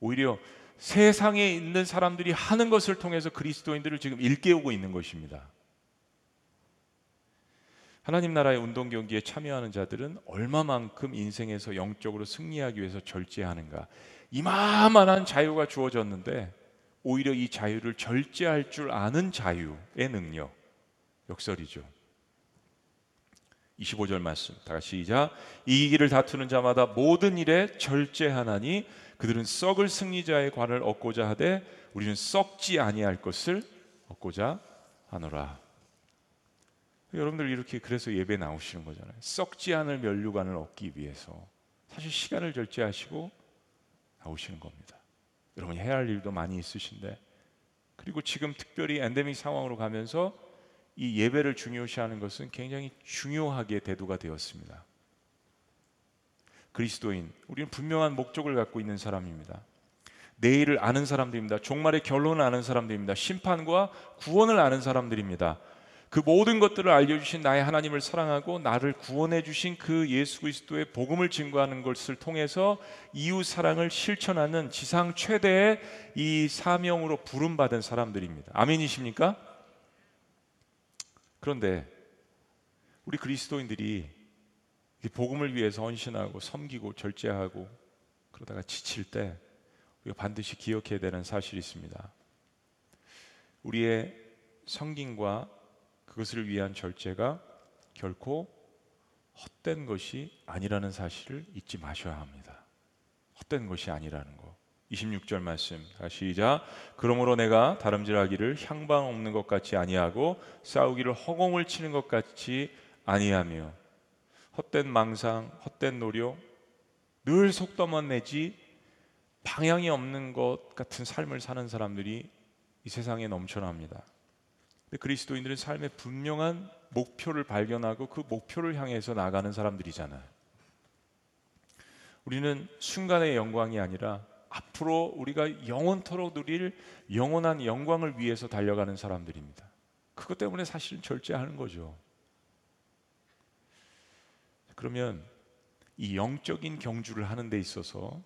오히려 세상에 있는 사람들이 하는 것을 통해서 그리스도인들을 지금 일깨우고 있는 것입니다. 하나님 나라의 운동 경기에 참여하는 자들은 얼마만큼 인생에서 영적으로 승리하기 위해서 절제하는가. 이만한 자유가 주어졌는데 오히려 이 자유를 절제할 줄 아는 자유의 능력 역설이죠. 25절 말씀 다 같이 시작 이기기를 다투는 자마다 모든 일에 절제하나니 그들은 썩을 승리자의 관을 얻고자 하되 우리는 썩지 아니할 것을 얻고자 하노라 여러분들 이렇게 그래서 예배 나오시는 거잖아요. 썩지 않을 면류관을 얻기 위해서 사실 시간을 절제하시고 나오시는 겁니다. 여러분이 해야 할 일도 많이 있으신데 그리고 지금 특별히 엔데믹 상황으로 가면서 이 예배를 중요시하는 것은 굉장히 중요하게 대두가 되었습니다. 그리스도인 우리는 분명한 목적을 갖고 있는 사람입니다. 내일을 아는 사람들입니다. 종말의 결론을 아는 사람들입니다. 심판과 구원을 아는 사람들입니다. 그 모든 것들을 알려주신 나의 하나님을 사랑하고 나를 구원해 주신 그 예수 그리스도의 복음을 증거하는 것을 통해서 이웃 사랑을 실천하는 지상 최대의 이 사명으로 부름받은 사람들입니다. 아멘이십니까? 그런데 우리 그리스도인들이 복음을 위해서 헌신하고 섬기고 절제하고 그러다가 지칠 때 우리가 반드시 기억해야 되는 사실이 있습니다. 우리의 성김과 그것을 위한 절제가 결코 헛된 것이 아니라는 사실을 잊지 마셔야 합니다. 헛된 것이 아니라는 거. 26절 말씀 시작 그러므로 내가 다름질하기를 향방 없는 것 같이 아니하고 싸우기를 허공을 치는 것 같이 아니하며 헛된 망상 헛된 노력 늘 속도만 내지 방향이 없는 것 같은 삶을 사는 사람들이 이 세상에 넘쳐납니다. 그리스도인들은 삶의 분명한 목표를 발견하고 그 목표를 향해서 나가는 사람들이잖아요. 우리는 순간의 영광이 아니라 앞으로 우리가 영원토록 누릴 영원한 영광을 위해서 달려가는 사람들입니다. 그것 때문에 사실은 절제하는 거죠. 그러면 이 영적인 경주를 하는 데 있어서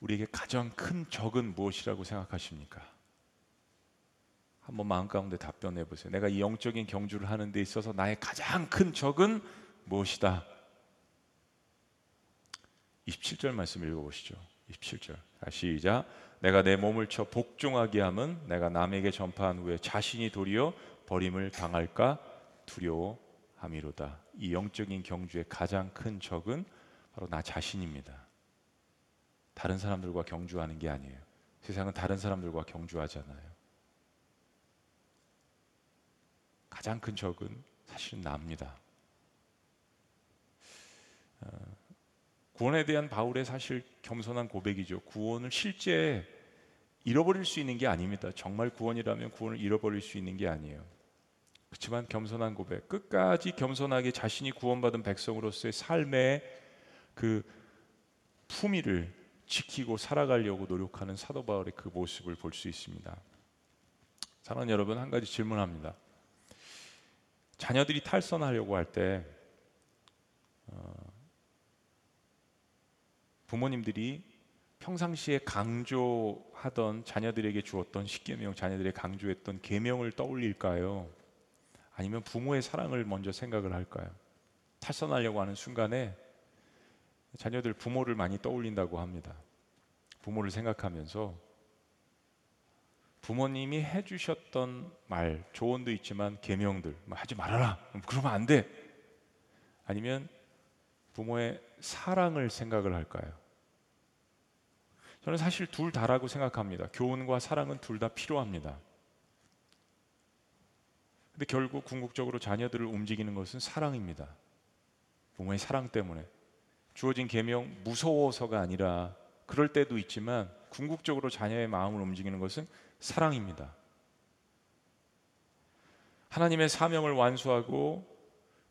우리에게 가장 큰 적은 무엇이라고 생각하십니까? 한번 마음 가운데 답변해 보세요. 내가 이 영적인 경주를 하는 데 있어서 나의 가장 큰 적은 무엇이다? 27절 말씀 읽어 보시죠. 27절. 시작. 내가 내 몸을 쳐 복종하게 함은 내가 남에게 전파한 후에 자신이 도리어 버림을 당할까 두려워함이로다. 이 영적인 경주의 가장 큰 적은 바로 나 자신입니다. 다른 사람들과 경주하는 게 아니에요. 세상은 다른 사람들과 경주하잖아요. 가장 큰 적은 사실 나입니다. 어, 구원에 대한 바울의 사실 겸손한 고백이죠. 구원을 실제 잃어버릴 수 있는 게 아닙니다. 정말 구원이라면 구원을 잃어버릴 수 있는 게 아니에요. 그렇지만 겸손한 고백, 끝까지 겸손하게 자신이 구원받은 백성으로서의 삶의 그 품위를 지키고 살아가려고 노력하는 사도 바울의 그 모습을 볼 수 있습니다. 사랑하는 여러분 한 가지 질문합니다. 자녀들이 탈선하려고 할때 어, 부모님들이 평상시에 강조하던 자녀들에게 주었던 십계명, 자녀들의 강조했던 계명을 떠올릴까요? 아니면 부모의 사랑을 먼저 생각을 할까요? 탈선하려고 하는 순간에 자녀들 부모를 많이 떠올린다고 합니다. 부모를 생각하면서 부모님이 해주셨던 말, 조언도 있지만 계명들 뭐 하지 말아라. 그러면 안 돼. 아니면 부모의 사랑을 생각을 할까요? 저는 사실 둘 다라고 생각합니다. 교훈과 사랑은 둘 다 필요합니다. 근데 결국 궁극적으로 자녀들을 움직이는 것은 사랑입니다. 부모의 사랑 때문에 주어진 계명 무서워서가 아니라 그럴 때도 있지만 궁극적으로 자녀의 마음을 움직이는 것은 사랑입니다. 하나님의 사명을 완수하고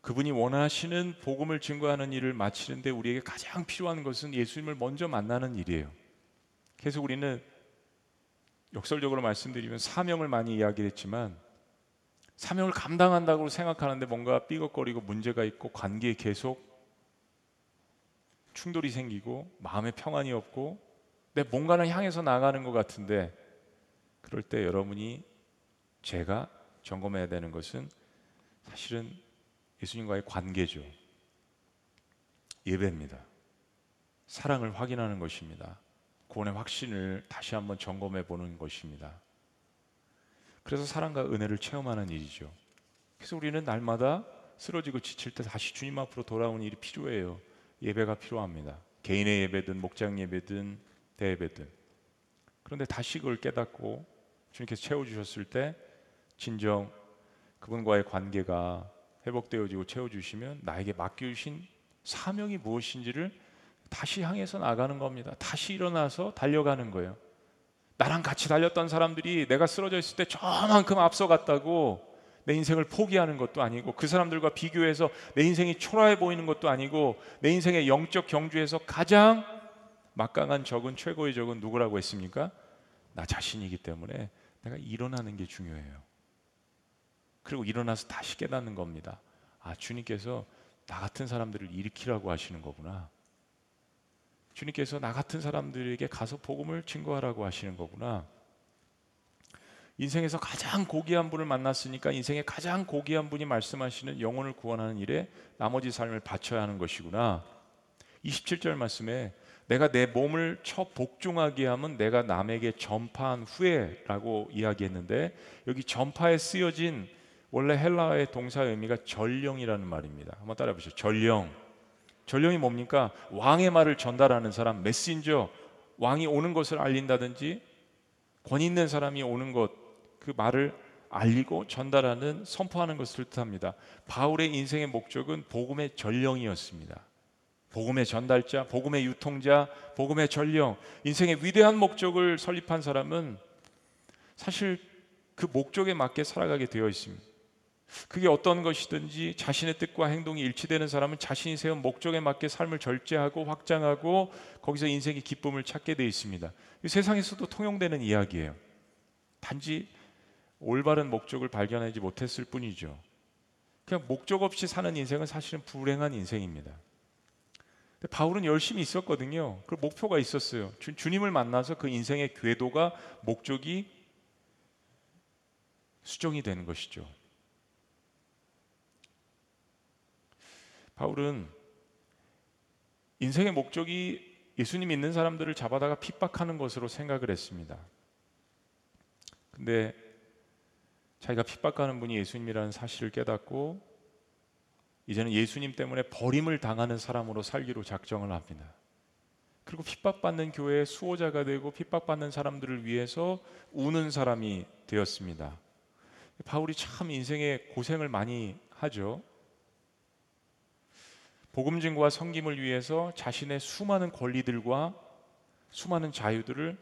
그분이 원하시는 복음을 증거하는 일을 마치는데 우리에게 가장 필요한 것은 예수님을 먼저 만나는 일이에요. 그래서 우리는 역설적으로 말씀드리면 사명을 많이 이야기했지만 사명을 감당한다고 생각하는데 뭔가 삐걱거리고 문제가 있고 관계에 계속 충돌이 생기고 마음에 평안이 없고 내 뭔가를 향해서 나가는 것 같은데 그럴 때 여러분이 제가 점검해야 되는 것은 사실은 예수님과의 관계죠. 예배입니다. 사랑을 확인하는 것입니다. 구원의 확신을 다시 한번 점검해 보는 것입니다. 그래서 사랑과 은혜를 체험하는 일이죠. 그래서 우리는 날마다 쓰러지고 지칠 때 다시 주님 앞으로 돌아오는 일이 필요해요. 예배가 필요합니다. 개인의 예배든 목장 예배든 대예배든. 그런데 다시 그걸 깨닫고 주님께서 채워 주셨을 때 진정 그분과의 관계가 회복되어지고 채워주시면 나에게 맡겨주신 사명이 무엇인지를 다시 향해서 나가는 겁니다. 다시 일어나서 달려가는 거예요. 나랑 같이 달렸던 사람들이 내가 쓰러져 있을 때 저만큼 앞서갔다고 내 인생을 포기하는 것도 아니고 그 사람들과 비교해서 내 인생이 초라해 보이는 것도 아니고 내 인생의 영적 경주에서 가장 막강한 적은 최고의 적은 누구라고 했습니까? 나 자신이기 때문에 내가 일어나는 게 중요해요. 그리고 일어나서 다시 깨닫는 겁니다. 아, 주님께서 나 같은 사람들을 일으키라고 하시는 거구나. 주님께서 나 같은 사람들에게 가서 복음을 증거하라고 하시는 거구나. 인생에서 가장 고귀한 분을 만났으니까 인생에 가장 고귀한 분이 말씀하시는 영혼을 구원하는 일에 나머지 삶을 바쳐야 하는 것이구나. 27절 말씀에 내가 내 몸을 쳐 복종하게 하면 내가 남에게 전파한 후에라고 이야기했는데 여기 전파에 쓰여진 원래 헬라어의 동사의 의미가 전령이라는 말입니다. 한번 따라 보시죠. 전령. 전령이 뭡니까? 왕의 말을 전달하는 사람, 메신저. 왕이 오는 것을 알린다든지 권 있는 사람이 오는 것, 그 말을 알리고 전달하는 선포하는 것을 뜻합니다. 바울의 인생의 목적은 복음의 전령이었습니다. 복음의 전달자, 복음의 유통자, 복음의 전령. 인생의 위대한 목적을 설립한 사람은 사실 그 목적에 맞게 살아가게 되어 있습니다. 그게 어떤 것이든지 자신의 뜻과 행동이 일치되는 사람은 자신이 세운 목적에 맞게 삶을 절제하고 확장하고 거기서 인생의 기쁨을 찾게 되어 있습니다. 세상에서도 통용되는 이야기예요. 단지 올바른 목적을 발견하지 못했을 뿐이죠. 그냥 목적 없이 사는 인생은 사실은 불행한 인생입니다. 바울은 열심히 있었거든요. 그 목표가 있었어요. 주, 주님을 만나서 그 인생의 궤도가 목적이 수정이 되는 것이죠. 바울은 인생의 목적이 예수님 있는 사람들을 잡아다가 핍박하는 것으로 생각을 했습니다. 근데 자기가 핍박하는 분이 예수님이라는 사실을 깨닫고 이제는 예수님 때문에 버림을 당하는 사람으로 살기로 작정을 합니다. 그리고 핍박받는 교회의 수호자가 되고 핍박받는 사람들을 위해서 우는 사람이 되었습니다. 바울이 참 인생에 고생을 많이 하죠. 복음 증거와 섬김을 위해서 자신의 수많은 권리들과 수많은 자유들을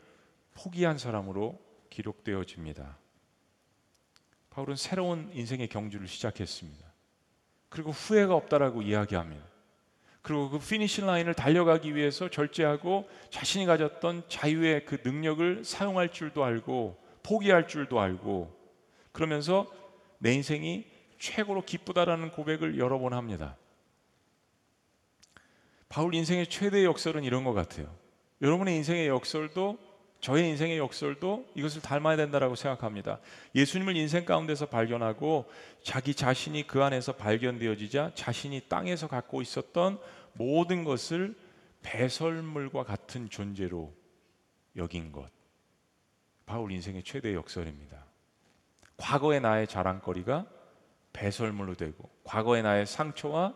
포기한 사람으로 기록되어집니다. 바울은 새로운 인생의 경주를 시작했습니다. 그리고 후회가 없다라고 이야기합니다. 그리고 그 finish line을 달려가기 위해서 절제하고 자신이 가졌던 자유의 그 능력을 사용할 줄도 알고 포기할 줄도 알고 그러면서 내 인생이 최고로 기쁘다라는 고백을 여러 번 합니다. 바울 인생의 최대의 역설은 이런 것 같아요. 여러분의 인생의 역설도 저의 인생의 역설도 이것을 닮아야 된다라고 생각합니다. 예수님을 인생 가운데서 발견하고 자기 자신이 그 안에서 발견되어지자 자신이 땅에서 갖고 있었던 모든 것을 배설물과 같은 존재로 여긴 것. 바울 인생의 최대의 역설입니다. 과거의 나의 자랑거리가 배설물로 되고 과거의 나의 상처와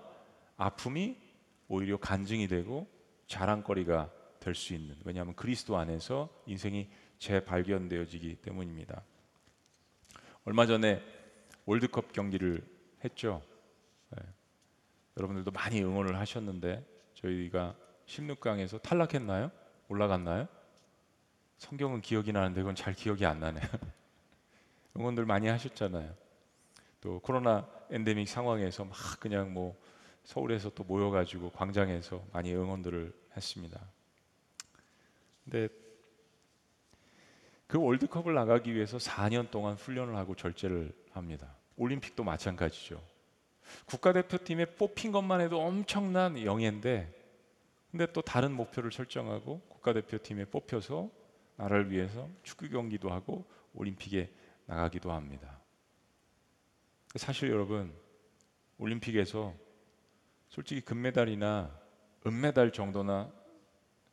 아픔이 오히려 간증이 되고 자랑거리가 될 수 있는 왜냐하면 그리스도 안에서 인생이 재발견되어지기 때문입니다. 얼마 전에 월드컵 경기를 했죠. 네. 여러분들도 많이 응원을 하셨는데 저희가 16강에서 탈락했나요? 올라갔나요? 성경은 기억이 나는데 그건 잘 기억이 안 나네요. 응원들 많이 하셨잖아요. 또 코로나 엔데믹 상황에서 막 그냥 뭐 서울에서 또 모여가지고 광장에서 많이 응원들을 했습니다. 근데 그 월드컵을 나가기 위해서 4년 동안 훈련을 하고 절제를 합니다. 올림픽도 마찬가지죠. 국가대표팀에 뽑힌 것만 해도 엄청난 영예인데 근데 또 다른 목표를 설정하고 국가대표팀에 뽑혀서 나라를 위해서 축구 경기도 하고 올림픽에 나가기도 합니다. 사실 여러분 올림픽에서 솔직히 금메달이나 은메달 정도나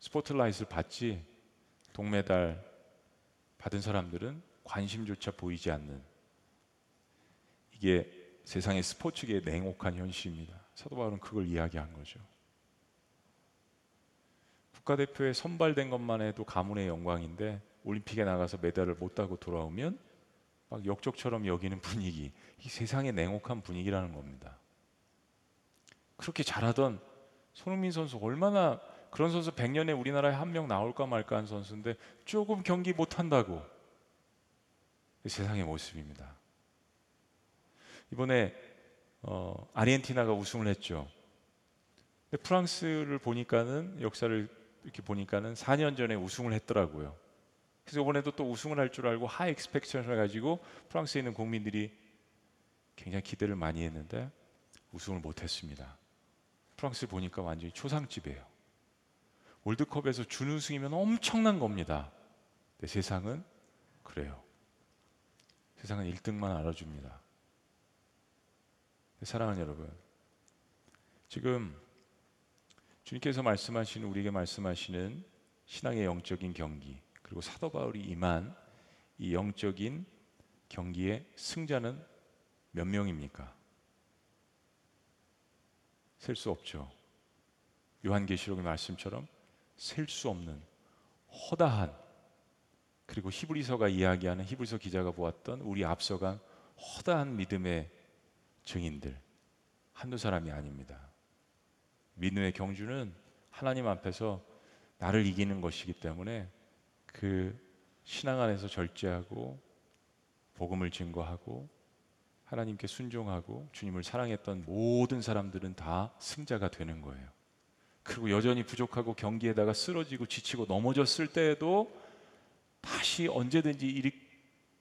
스포트라이트를 받지 동메달 받은 사람들은 관심조차 보이지 않는 이게 세상의 스포츠계의 냉혹한 현실입니다. 사도 바울은 그걸 이야기한 거죠. 국가대표에 선발된 것만 해도 가문의 영광인데 올림픽에 나가서 메달을 못 따고 돌아오면 막 역적처럼 여기는 분위기, 이 세상의 냉혹한 분위기라는 겁니다. 그렇게 잘하던 손흥민 선수 얼마나 그런 선수 100년에 우리나라에 한 명 나올까 말까 한 선수인데 조금 경기 못 한다고 세상의 모습입니다. 이번에 어, 아르헨티나가 우승을 했죠. 근데 프랑스를 보니까는 역사를 이렇게 보니까는 4년 전에 우승을 했더라고요. 그래서 이번에도 또 우승을 할 줄 알고 하이 엑스펙션을 가지고 프랑스에 있는 국민들이 굉장히 기대를 많이 했는데 우승을 못 했습니다. 프랑스 보니까 완전히 초상집이에요. 월드컵에서 준우승이면 엄청난 겁니다. 근데 세상은 그래요. 세상은 1등만 알아줍니다. 사랑하는 여러분, 지금 주님께서 말씀하시는 우리에게 말씀하시는 신앙의 영적인 경기 그리고 사도 바울이 임한 이 영적인 경기의 승자는 몇 명입니까? 셀 수 없죠. 요한계시록의 말씀처럼 셀 수 없는 허다한 그리고 히브리서가 이야기하는 히브리서 기자가 보았던 우리 앞서간 허다한 믿음의 증인들 한두 사람이 아닙니다. 믿음의 경주는 하나님 앞에서 나를 이기는 것이기 때문에 그 신앙 안에서 절제하고 복음을 증거하고 하나님께 순종하고 주님을 사랑했던 모든 사람들은 다 승자가 되는 거예요. 그리고 여전히 부족하고 경기에다가 쓰러지고 지치고 넘어졌을 때에도 다시 언제든지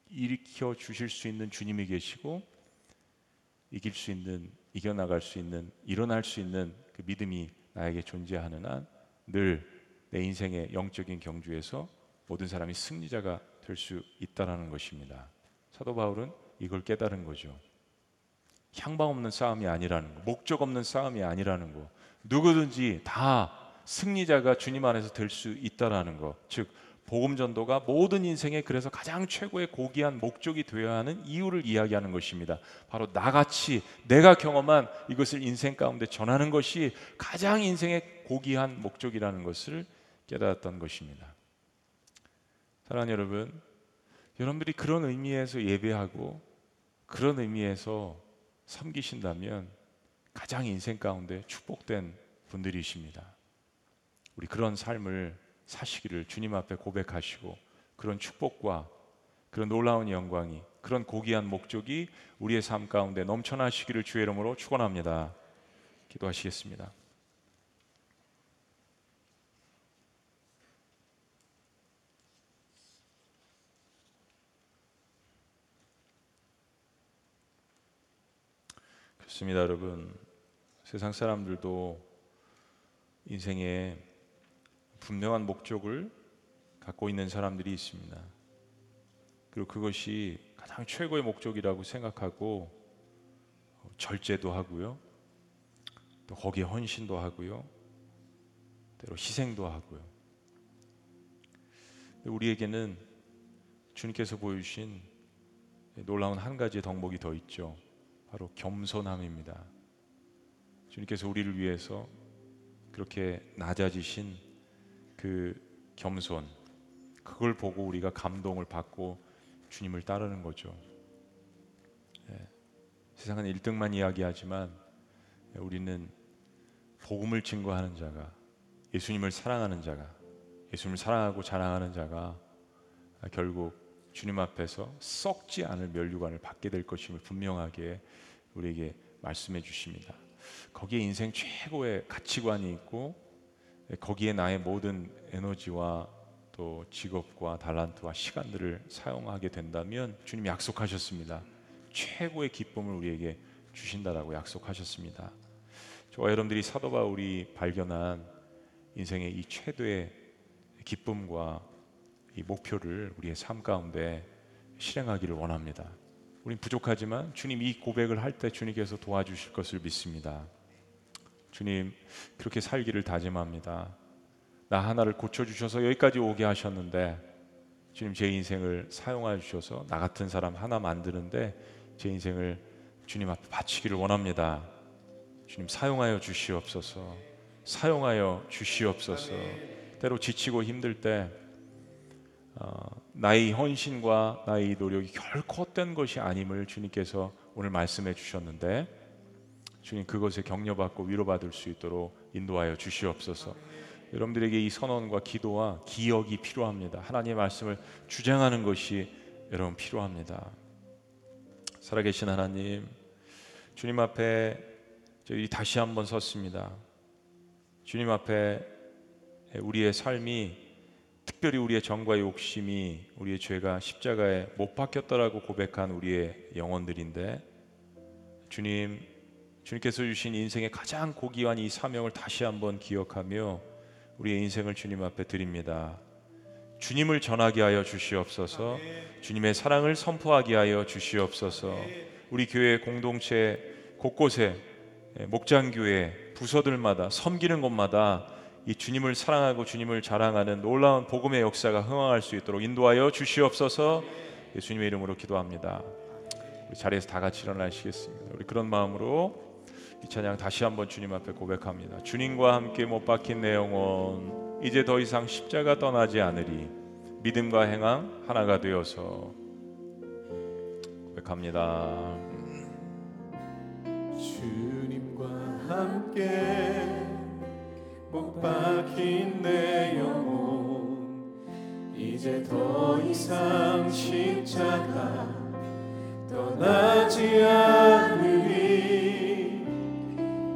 일으켜 주실 수 있는 주님이 계시고 이길 수 있는 이겨나갈 수 있는 일어날 수 있는 그 믿음이 나에게 존재하는 한 늘 내 인생의 영적인 경주에서 모든 사람이 승리자가 될 수 있다라는 것입니다. 사도 바울은 이걸 깨달은 거죠. 향방 없는 싸움이 아니라는 거, 목적 없는 싸움이 아니라는 거, 누구든지 다 승리자가 주님 안에서 될 수 있다라는 거, 즉 복음 전도가 모든 인생에 그래서 가장 최고의 고귀한 목적이 되어야 하는 이유를 이야기하는 것입니다. 바로 나같이 내가 경험한 이것을 인생 가운데 전하는 것이 가장 인생의 고귀한 목적이라는 것을 깨달았던 것입니다. 사랑하는 여러분, 여러분들이 그런 의미에서 예배하고 그런 의미에서 섬기신다면 가장 인생 가운데 축복된 분들이십니다. 우리 그런 삶을 사시기를 주님 앞에 고백하시고 그런 축복과 그런 놀라운 영광이 그런 고귀한 목적이 우리의 삶 가운데 넘쳐나시기를 주의 이름으로 축원합니다. 기도하시겠습니다. 그렇습니다, 여러분. 세상 사람들도 인생에 분명한 목적을 갖고 있는 사람들이 있습니다. 그리고 그것이 가장 최고의 목적이라고 생각하고 절제도 하고요. 또 거기에 헌신도 하고요. 때로 희생도 하고요. 우리에게는 주님께서 보여주신 놀라운 한 가지의 덕목이 더 있죠. 바로 겸손함입니다. 주님께서 우리를 위해서 그렇게 낮아지신 그 겸손, 그걸 보고 우리가 감동을 받고 주님을 따르는 거죠. 예, 세상은 1등만 이야기하지만 우리는 복음을 증거하는 자가 예수님을 사랑하는 자가 예수님을 사랑하고 자랑하는 자가 결국 주님 앞에서 썩지 않을 면류관을 받게 될 것임을 분명하게 우리에게 말씀해 주십니다. 거기에 인생 최고의 가치관이 있고 거기에 나의 모든 에너지와 또 직업과 달란트와 시간들을 사용하게 된다면 주님이 약속하셨습니다. 최고의 기쁨을 우리에게 주신다라고 약속하셨습니다. 저와 여러분들이 사도 바울이 발견한 인생의 이 최대의 기쁨과 이 목표를 우리의 삶 가운데 실행하기를 원합니다. 우린 부족하지만 주님 이 고백을 할 때 주님께서 도와주실 것을 믿습니다. 주님 그렇게 살기를 다짐합니다. 나 하나를 고쳐 주셔서 여기까지 오게 하셨는데 주님 제 인생을 사용하여 주셔서 나 같은 사람 하나 만드는데 제 인생을 주님 앞에 바치기를 원합니다. 주님 사용하여 주시옵소서. 사용하여 주시옵소서. 때로 지치고 힘들 때 어, 나의 헌신과 나의 노력이 결코 헛된 것이 아님을 주님께서 오늘 말씀해 주셨는데 주님 그것에 격려받고 위로받을 수 있도록 인도하여 주시옵소서. 여러분들에게 이 선언과 기도와 기억이 필요합니다. 하나님의 말씀을 주장하는 것이 여러분 필요합니다. 살아계신 하나님, 주님 앞에 저희 다시 한번 섰습니다. 주님 앞에 우리의 삶이 특별히 우리의 정과 욕심이 우리의 죄가 십자가에 못 박혔다라고 고백한 우리의 영혼들인데 주님 주님께서 주신 인생의 가장 고귀한 이 사명을 다시 한번 기억하며 우리의 인생을 주님 앞에 드립니다. 주님을 전하게 하여 주시옵소서. 주님의 사랑을 선포하게 하여 주시옵소서. 우리 교회 공동체 곳곳에 목장 교회 부서들마다 섬기는 곳마다 이 주님을 사랑하고 주님을 자랑하는 놀라운 복음의 역사가 흥황할 수 있도록 인도하여 주시옵소서. 예수님의 이름으로 기도합니다. 우리 자리에서 다 같이 일어나시겠습니다. 우리 그런 마음으로 이 찬양 다시 한번 주님 앞에 고백합니다. 주님과 함께 못 박힌 내 영혼 이제 더 이상 십자가 떠나지 않으리 믿음과 행함 하나가 되어서 고백합니다. 주님과 함께 못 박힌 내 영혼. 이제 더 이상 십자가 떠나지 않으리.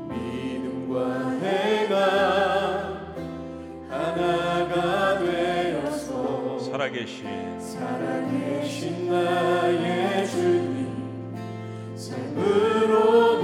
믿음과 행함 하나가 되어서 살아계신 살아계신 나의 주님 삶으로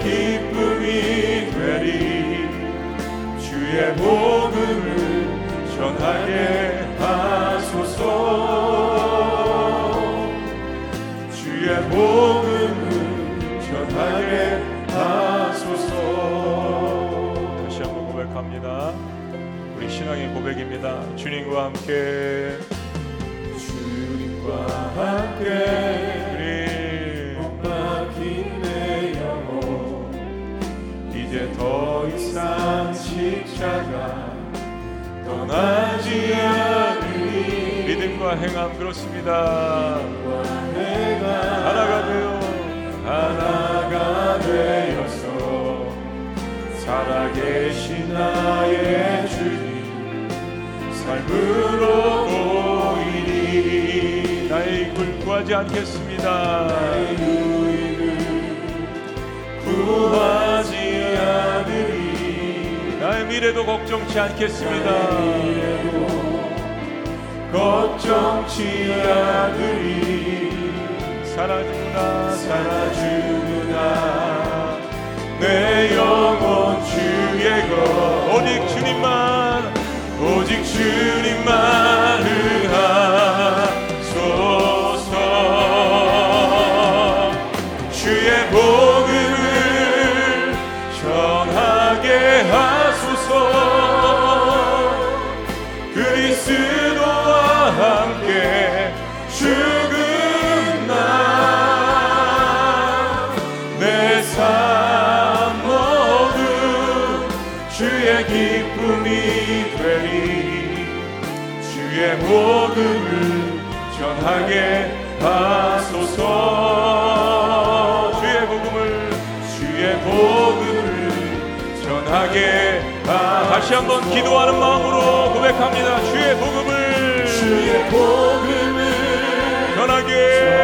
기쁨이 되리. 주의 복음을 전하게 하소서. 주의 복음을 전하게 하소서. 다시 한번 고백합니다. 우리 신앙의 고백입니다. 주님과 함께. 주님과 함께. 더 이상 십자가 떠나지 않으리 믿음과 행함 그렇습니다. 하나가 되어 하나가 되어서 살아계신 나의 주님 삶으로 보이니 나의 이굴 구하지 않겠습니다. 유익을 구하지 않으리 나의 미래도 걱정치 않겠습니다. 걱정치 않으리. 사라지구나 살아주구나 내 영혼 주의 것. 오직 주님만 오직 주님만 의하 하소서 주의 복음을 주의 복음을 전하게 하소서 다시 한번 기도하는 마음으로 고백합니다. 주의 복음을 주의 복음을 전하게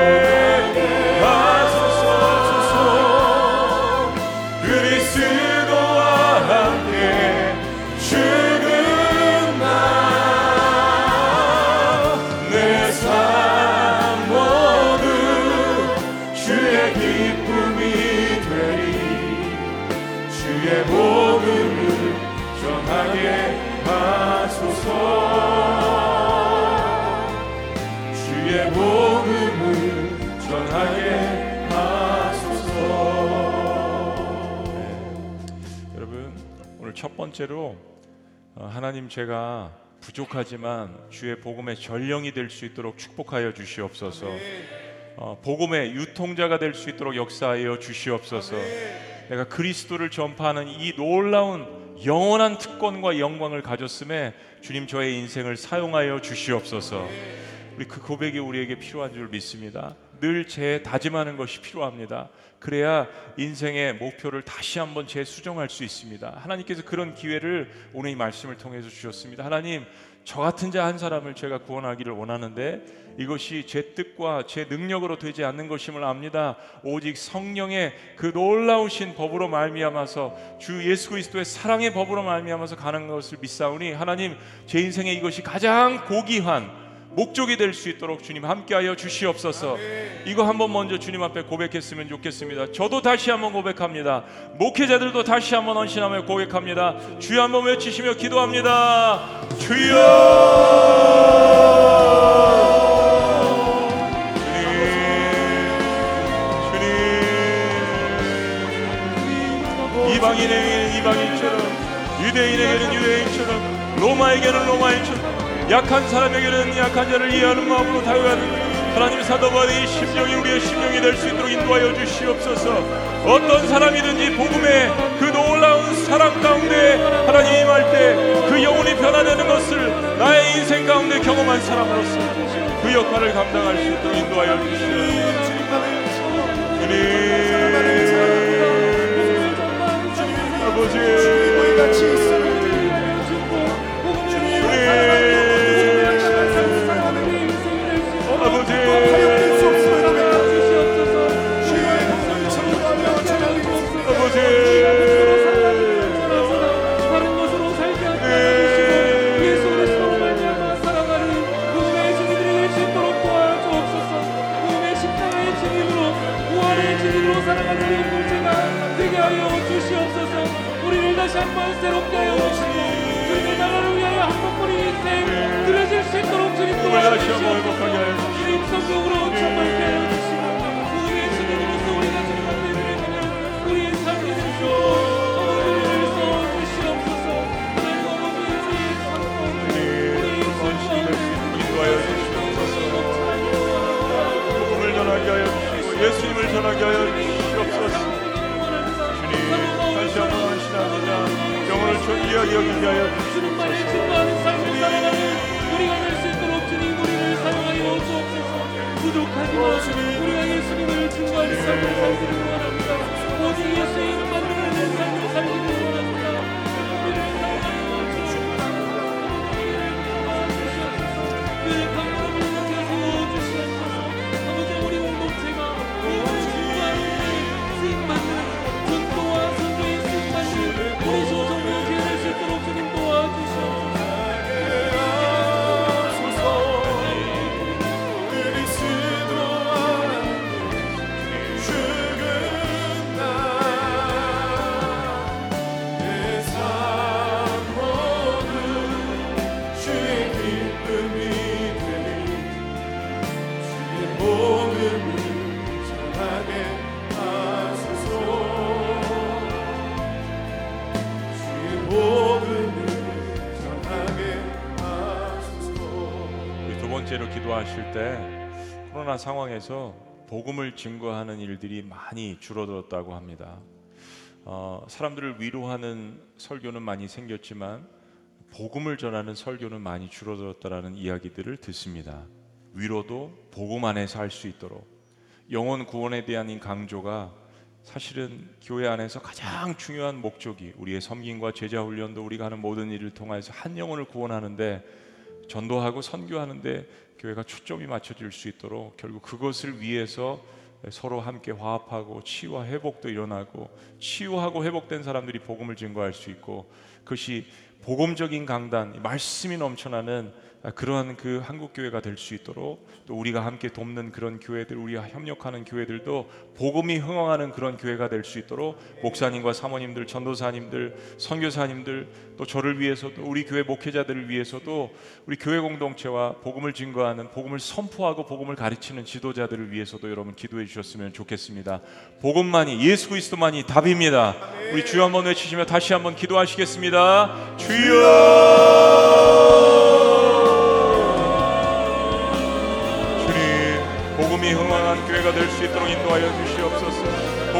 번째로 어, 하나님 제가 부족하지만 주의 복음의 전령이 될 수 있도록 축복하여 주시옵소서. 어, 복음의 유통자가 될 수 있도록 역사하여 주시옵소서. 내가 그리스도를 전파하는 이 놀라운 영원한 특권과 영광을 가졌음에 주님 저의 인생을 사용하여 주시옵소서. 우리 그 고백이 우리에게 필요한 줄 믿습니다. 늘 재다짐하는 것이 필요합니다. 그래야 인생의 목표를 다시 한번 재수정할 수 있습니다. 하나님께서 그런 기회를 오늘 이 말씀을 통해서 주셨습니다. 하나님, 저 같은 자 한 사람을 제가 구원하기를 원하는데 이것이 제 뜻과 제 능력으로 되지 않는 것임을 압니다. 오직 성령의 그 놀라우신 법으로 말미암아서 주 예수 그리스도의 사랑의 법으로 말미암아서 가는 것을 믿사오니 하나님 제 인생에 이것이 가장 고귀한 목적이 될 수 있도록 주님 함께하여 주시옵소서. 이거 한번 먼저 주님 앞에 고백했으면 좋겠습니다. 저도 다시 한번 고백합니다. 목회자들도 다시 한번 헌신하며 고백합니다. 주여 한번 외치시며 기도합니다. 주여! 주님, 주님. 이방인에게는 이방인처럼 유대인에게는 유대인처럼 로마에게는 로마인처럼 약한 사람에게는 약한 자를 이해하는 마음으로 다가가는 하나님 사도바의 심령이 우리의 심령이 될 수 있도록 인도하여 주시옵소서 어떤 사람이든지 복음의 그 놀라운 사랑 가운데 하나님 임할 때 그 영혼이 변화되는 것을 나의 인생 가운데 경험한 사람으로서 그 역할을 감당할 수 있도록 인도하여 주시옵소서 주님 아버지 영혼을 존귀하게 여기게 하여 주시옵소서. 주님만의 증거하는 삶을 살아가는 우리가 될 수 있도록 주님 우리를 사용하여 주옵소서. 부족하지만 우리가 예수님을 증거하는 삶을 살기를 원합니다. 오직 예수의 이름만 드러내는 삶을 살기를 원합니다 하실 때 코로나 상황에서 복음을 증거하는 일들이 많이 줄어들었다고 합니다. 어, 사람들을 위로하는 설교는 많이 생겼지만 복음을 전하는 설교는 많이 줄어들었다라는 이야기들을 듣습니다. 위로도 복음 안에서 할 수 있도록 영혼 구원에 대한 강조가 사실은 교회 안에서 가장 중요한 목적이 우리의 섬김과 제자 훈련도 우리가 하는 모든 일을 통해서 한 영혼을 구원하는데 전도하고 선교하는데 교회가 초점이 맞춰질 수 있도록 결국 그것을 위해서 서로 함께 화합하고 치유와 회복도 일어나고 치유하고 회복된 사람들이 복음을 증거할 수 있고 그것이 복음적인 강단, 말씀이 넘쳐나는 그러한 그 한국 교회가 될 수 있도록 또 우리가 함께 돕는 그런 교회들, 우리가 협력하는 교회들도 복음이 흥황하는 그런 교회가 될 수 있도록 목사님과 사모님들, 전도사님들, 선교사님들 또 저를 위해서도 우리 교회 목회자들을 위해서도 우리 교회 공동체와 복음을 증거하는 복음을 선포하고 복음을 가르치는 지도자들을 위해서도 여러분 기도해 주셨으면 좋겠습니다. 복음만이 예수 그리스도만이 답입니다. 우리 주여 한번 외치시며 다시 한번 기도하시겠습니다. 주여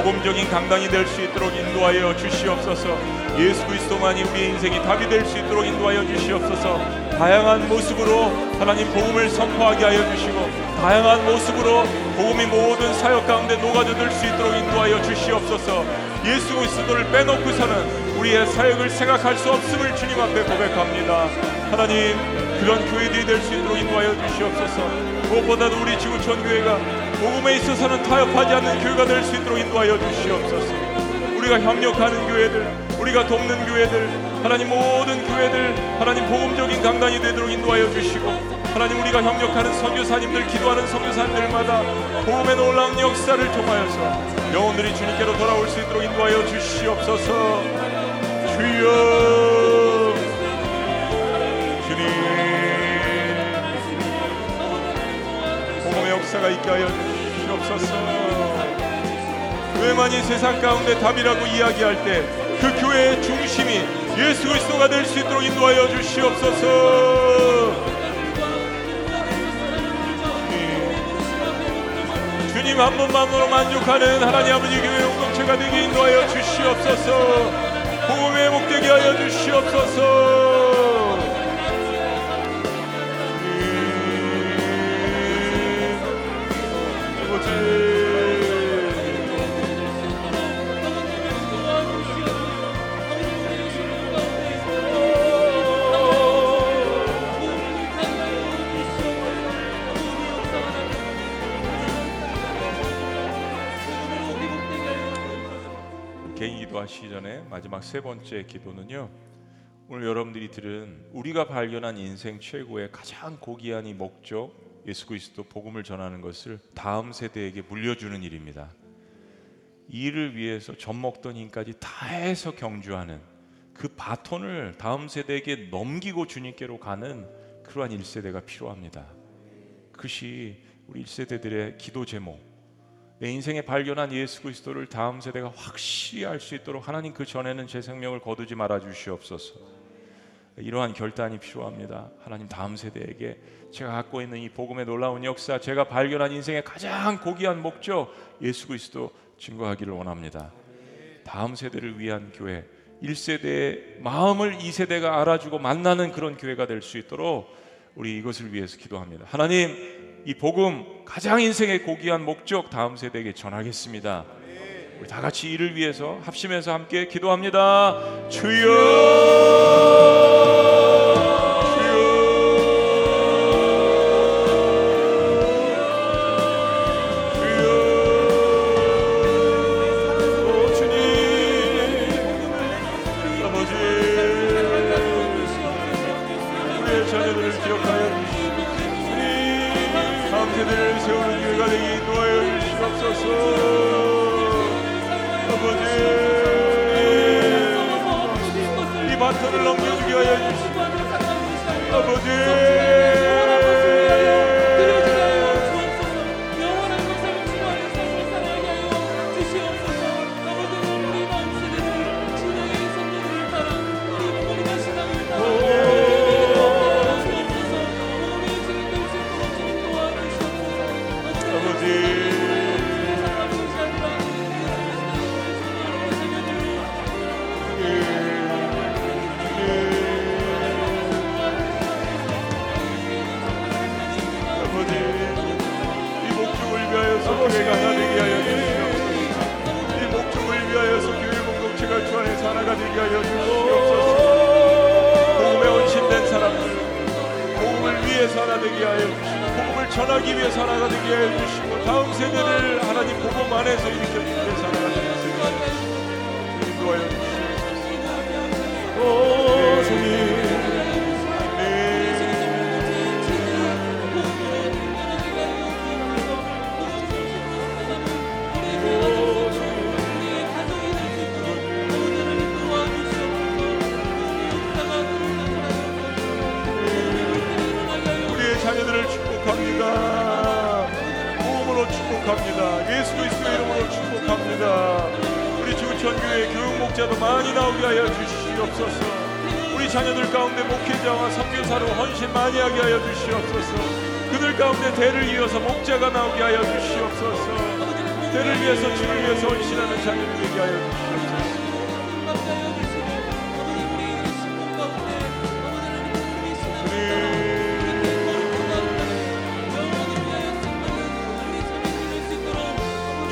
복음적인 강단이 될 수 있도록 인도하여 주시옵소서. 예수 그리스도만이 우리의 인생이 답이 될 수 있도록 인도하여 주시옵소서. 다양한 모습으로 하나님 복음을 선포하게 하여 주시고 다양한 모습으로 복음이 모든 사역 가운데 녹아들 수 있도록 인도하여 주시옵소서. 예수 그리스도를 빼놓고서는 우리의 사역을 생각할 수 없음을 주님 앞에 고백합니다. 하나님 그런 교회들이 될 수 있도록 인도하여 주시옵소서. 무엇보다도 우리 지구촌 교회가 복음에 있어서는 타협하지 않는 교회가 될 수 있도록 인도하여 주시옵소서. 우리가 협력하는 교회들, 우리가 돕는 교회들, 하나님 모든 교회들, 하나님 복음적인 강단이 되도록 인도하여 주시고, 하나님 우리가 협력하는 선교사님들, 기도하는 선교사님들마다 복음의 놀라운 역사를 통하여서 영혼들이 주님께로 돌아올 수 있도록 인도하여 주시옵소서. 주여, 역사가 있게 하여 주시옵소서. 교회만이 세상 가운데 답이라고 이야기할 때 그 교회의 중심이 예수 그리스도가 될 수 있도록 인도하여 주시옵소서. 주님 한 분만으로 만족하는 하나님 아버지 교회 공동체가 되게 인도하여 주시옵소서. 복음의 목되게 하여 주시옵소서. 기도하시기 전에 마지막 세 번째 기도는요. 오늘 여러분들이 들은 우리가 발견한 인생 최고의 가장 고귀한 이 목적 예수 그리스도 복음을 전하는 것을 다음 세대에게 물려주는 일입니다. 이 일을 위해서 젖 먹던 힘까지 다 해서 경주하는 그 바톤을 다음 세대에게 넘기고 주님께로 가는 그러한 1세대가 필요합니다. 그것이 우리 1세대들의 기도 제목. 내 인생에 발견한 예수 그리스도를 다음 세대가 확실히 알 수 있도록 하나님 그 전에는 제 생명을 거두지 말아 주시옵소서. 이러한 결단이 필요합니다. 하나님 다음 세대에게 제가 갖고 있는 이 복음의 놀라운 역사, 제가 발견한 인생의 가장 고귀한 목적 예수 그리스도 증거하기를 원합니다. 다음 세대를 위한 교회, 1세대의 마음을 2세대가 알아주고 만나는 그런 교회가 될 수 있도록 우리 이것을 위해서 기도합니다. 하나님, 이 복음 가장 인생의 고귀한 목적 다음 세대에게 전하겠습니다. 우리 다 같이 이를 위해서 합심해서 함께 기도합니다. 오 가운데 대를 이어서 목자가 나오게 하여 주시옵소서. 대를 위해서 주를 위해서 헌신하는 자녀들 되게 하여 주시옵소서.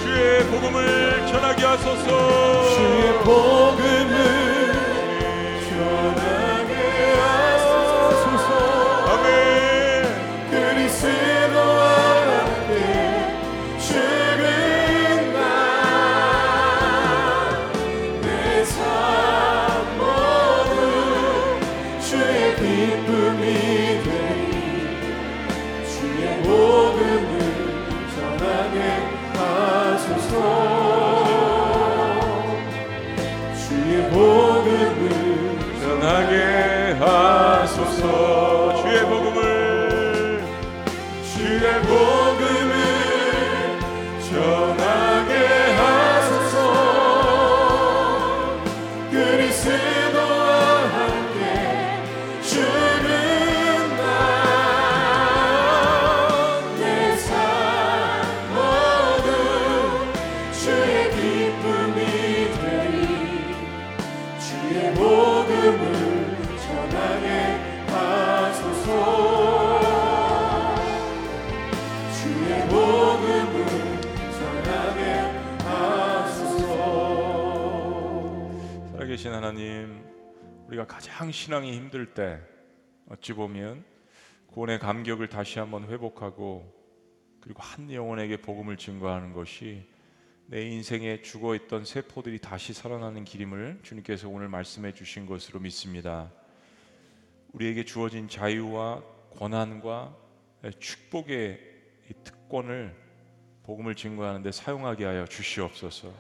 주의 복음을 전하게 하소서. 살아계신 하나님, 우리가 가장 신앙이 힘들 때 어찌 보면 구원의 감격을 다시 한번 회복하고 그리고 한 영혼에게 복음을 증거하는 것이 내 인생에 죽어 있던 세포들이 다시 살아나는 길임을 주님께서 오늘 말씀해 주신 것으로 믿습니다. 우리에게 주어진 자유와 권한과 축복의 이 특권을 복음을 증거하는 데 사용하게 하여 주시옵소서.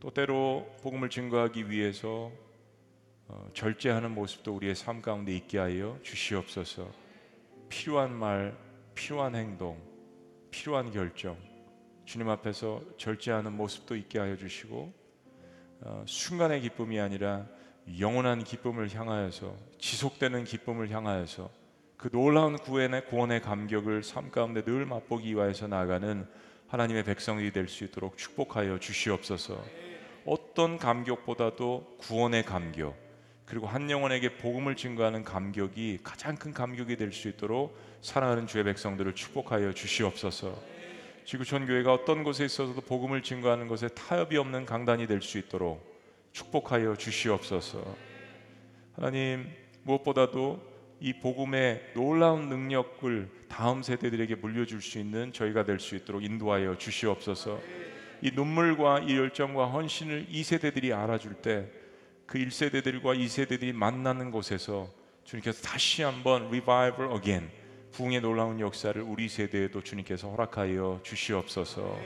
또 때로 복음을 증거하기 위해서 어, 절제하는 모습도 우리의 삶 가운데 있게 하여 주시옵소서. 필요한 말, 필요한 행동, 필요한 결정, 주님 앞에서 절제하는 모습도 있게 하여 주시고 어, 순간의 기쁨이 아니라 영원한 기쁨을 향하여서 지속되는 기쁨을 향하여서 그 놀라운 구원의 구원의 감격을 삶 가운데 늘 맛보기 위하여서 나아가는 하나님의 백성이 될 수 있도록 축복하여 주시옵소서. 어떤 감격보다도 구원의 감격 그리고 한 영혼에게 복음을 증거하는 감격이 가장 큰 감격이 될 수 있도록 사랑하는 주의 백성들을 축복하여 주시옵소서. 지구촌 교회가 어떤 곳에 있어서도 복음을 증거하는 것에 타협이 없는 강단이 될 수 있도록 축복하여 주시옵소서. 하나님 무엇보다도 이 복음의 놀라운 능력을 다음 세대들에게 물려줄 수 있는 저희가 될 수 있도록 인도하여 주시옵소서. 이 눈물과 이 열정과 헌신을 이 세대들이 알아줄 때 그 1세대들과 2세대들이 만나는 곳에서 주님께서 다시 한번 revival again 부흥의 놀라운 역사를 우리 세대에도 주님께서 허락하여 주시옵소서.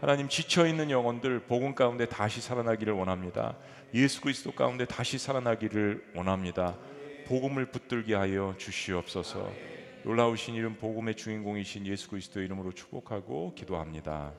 하나님 지쳐 있는 영혼들 복음 가운데 다시 살아나기를 원합니다. 예수 그리스도 가운데 다시 살아나기를 원합니다. 복음을 붙들게 하여 주시옵소서. 놀라우신 이름 복음의 주인공이신 예수 그리스도 이름으로 축복하고 기도합니다.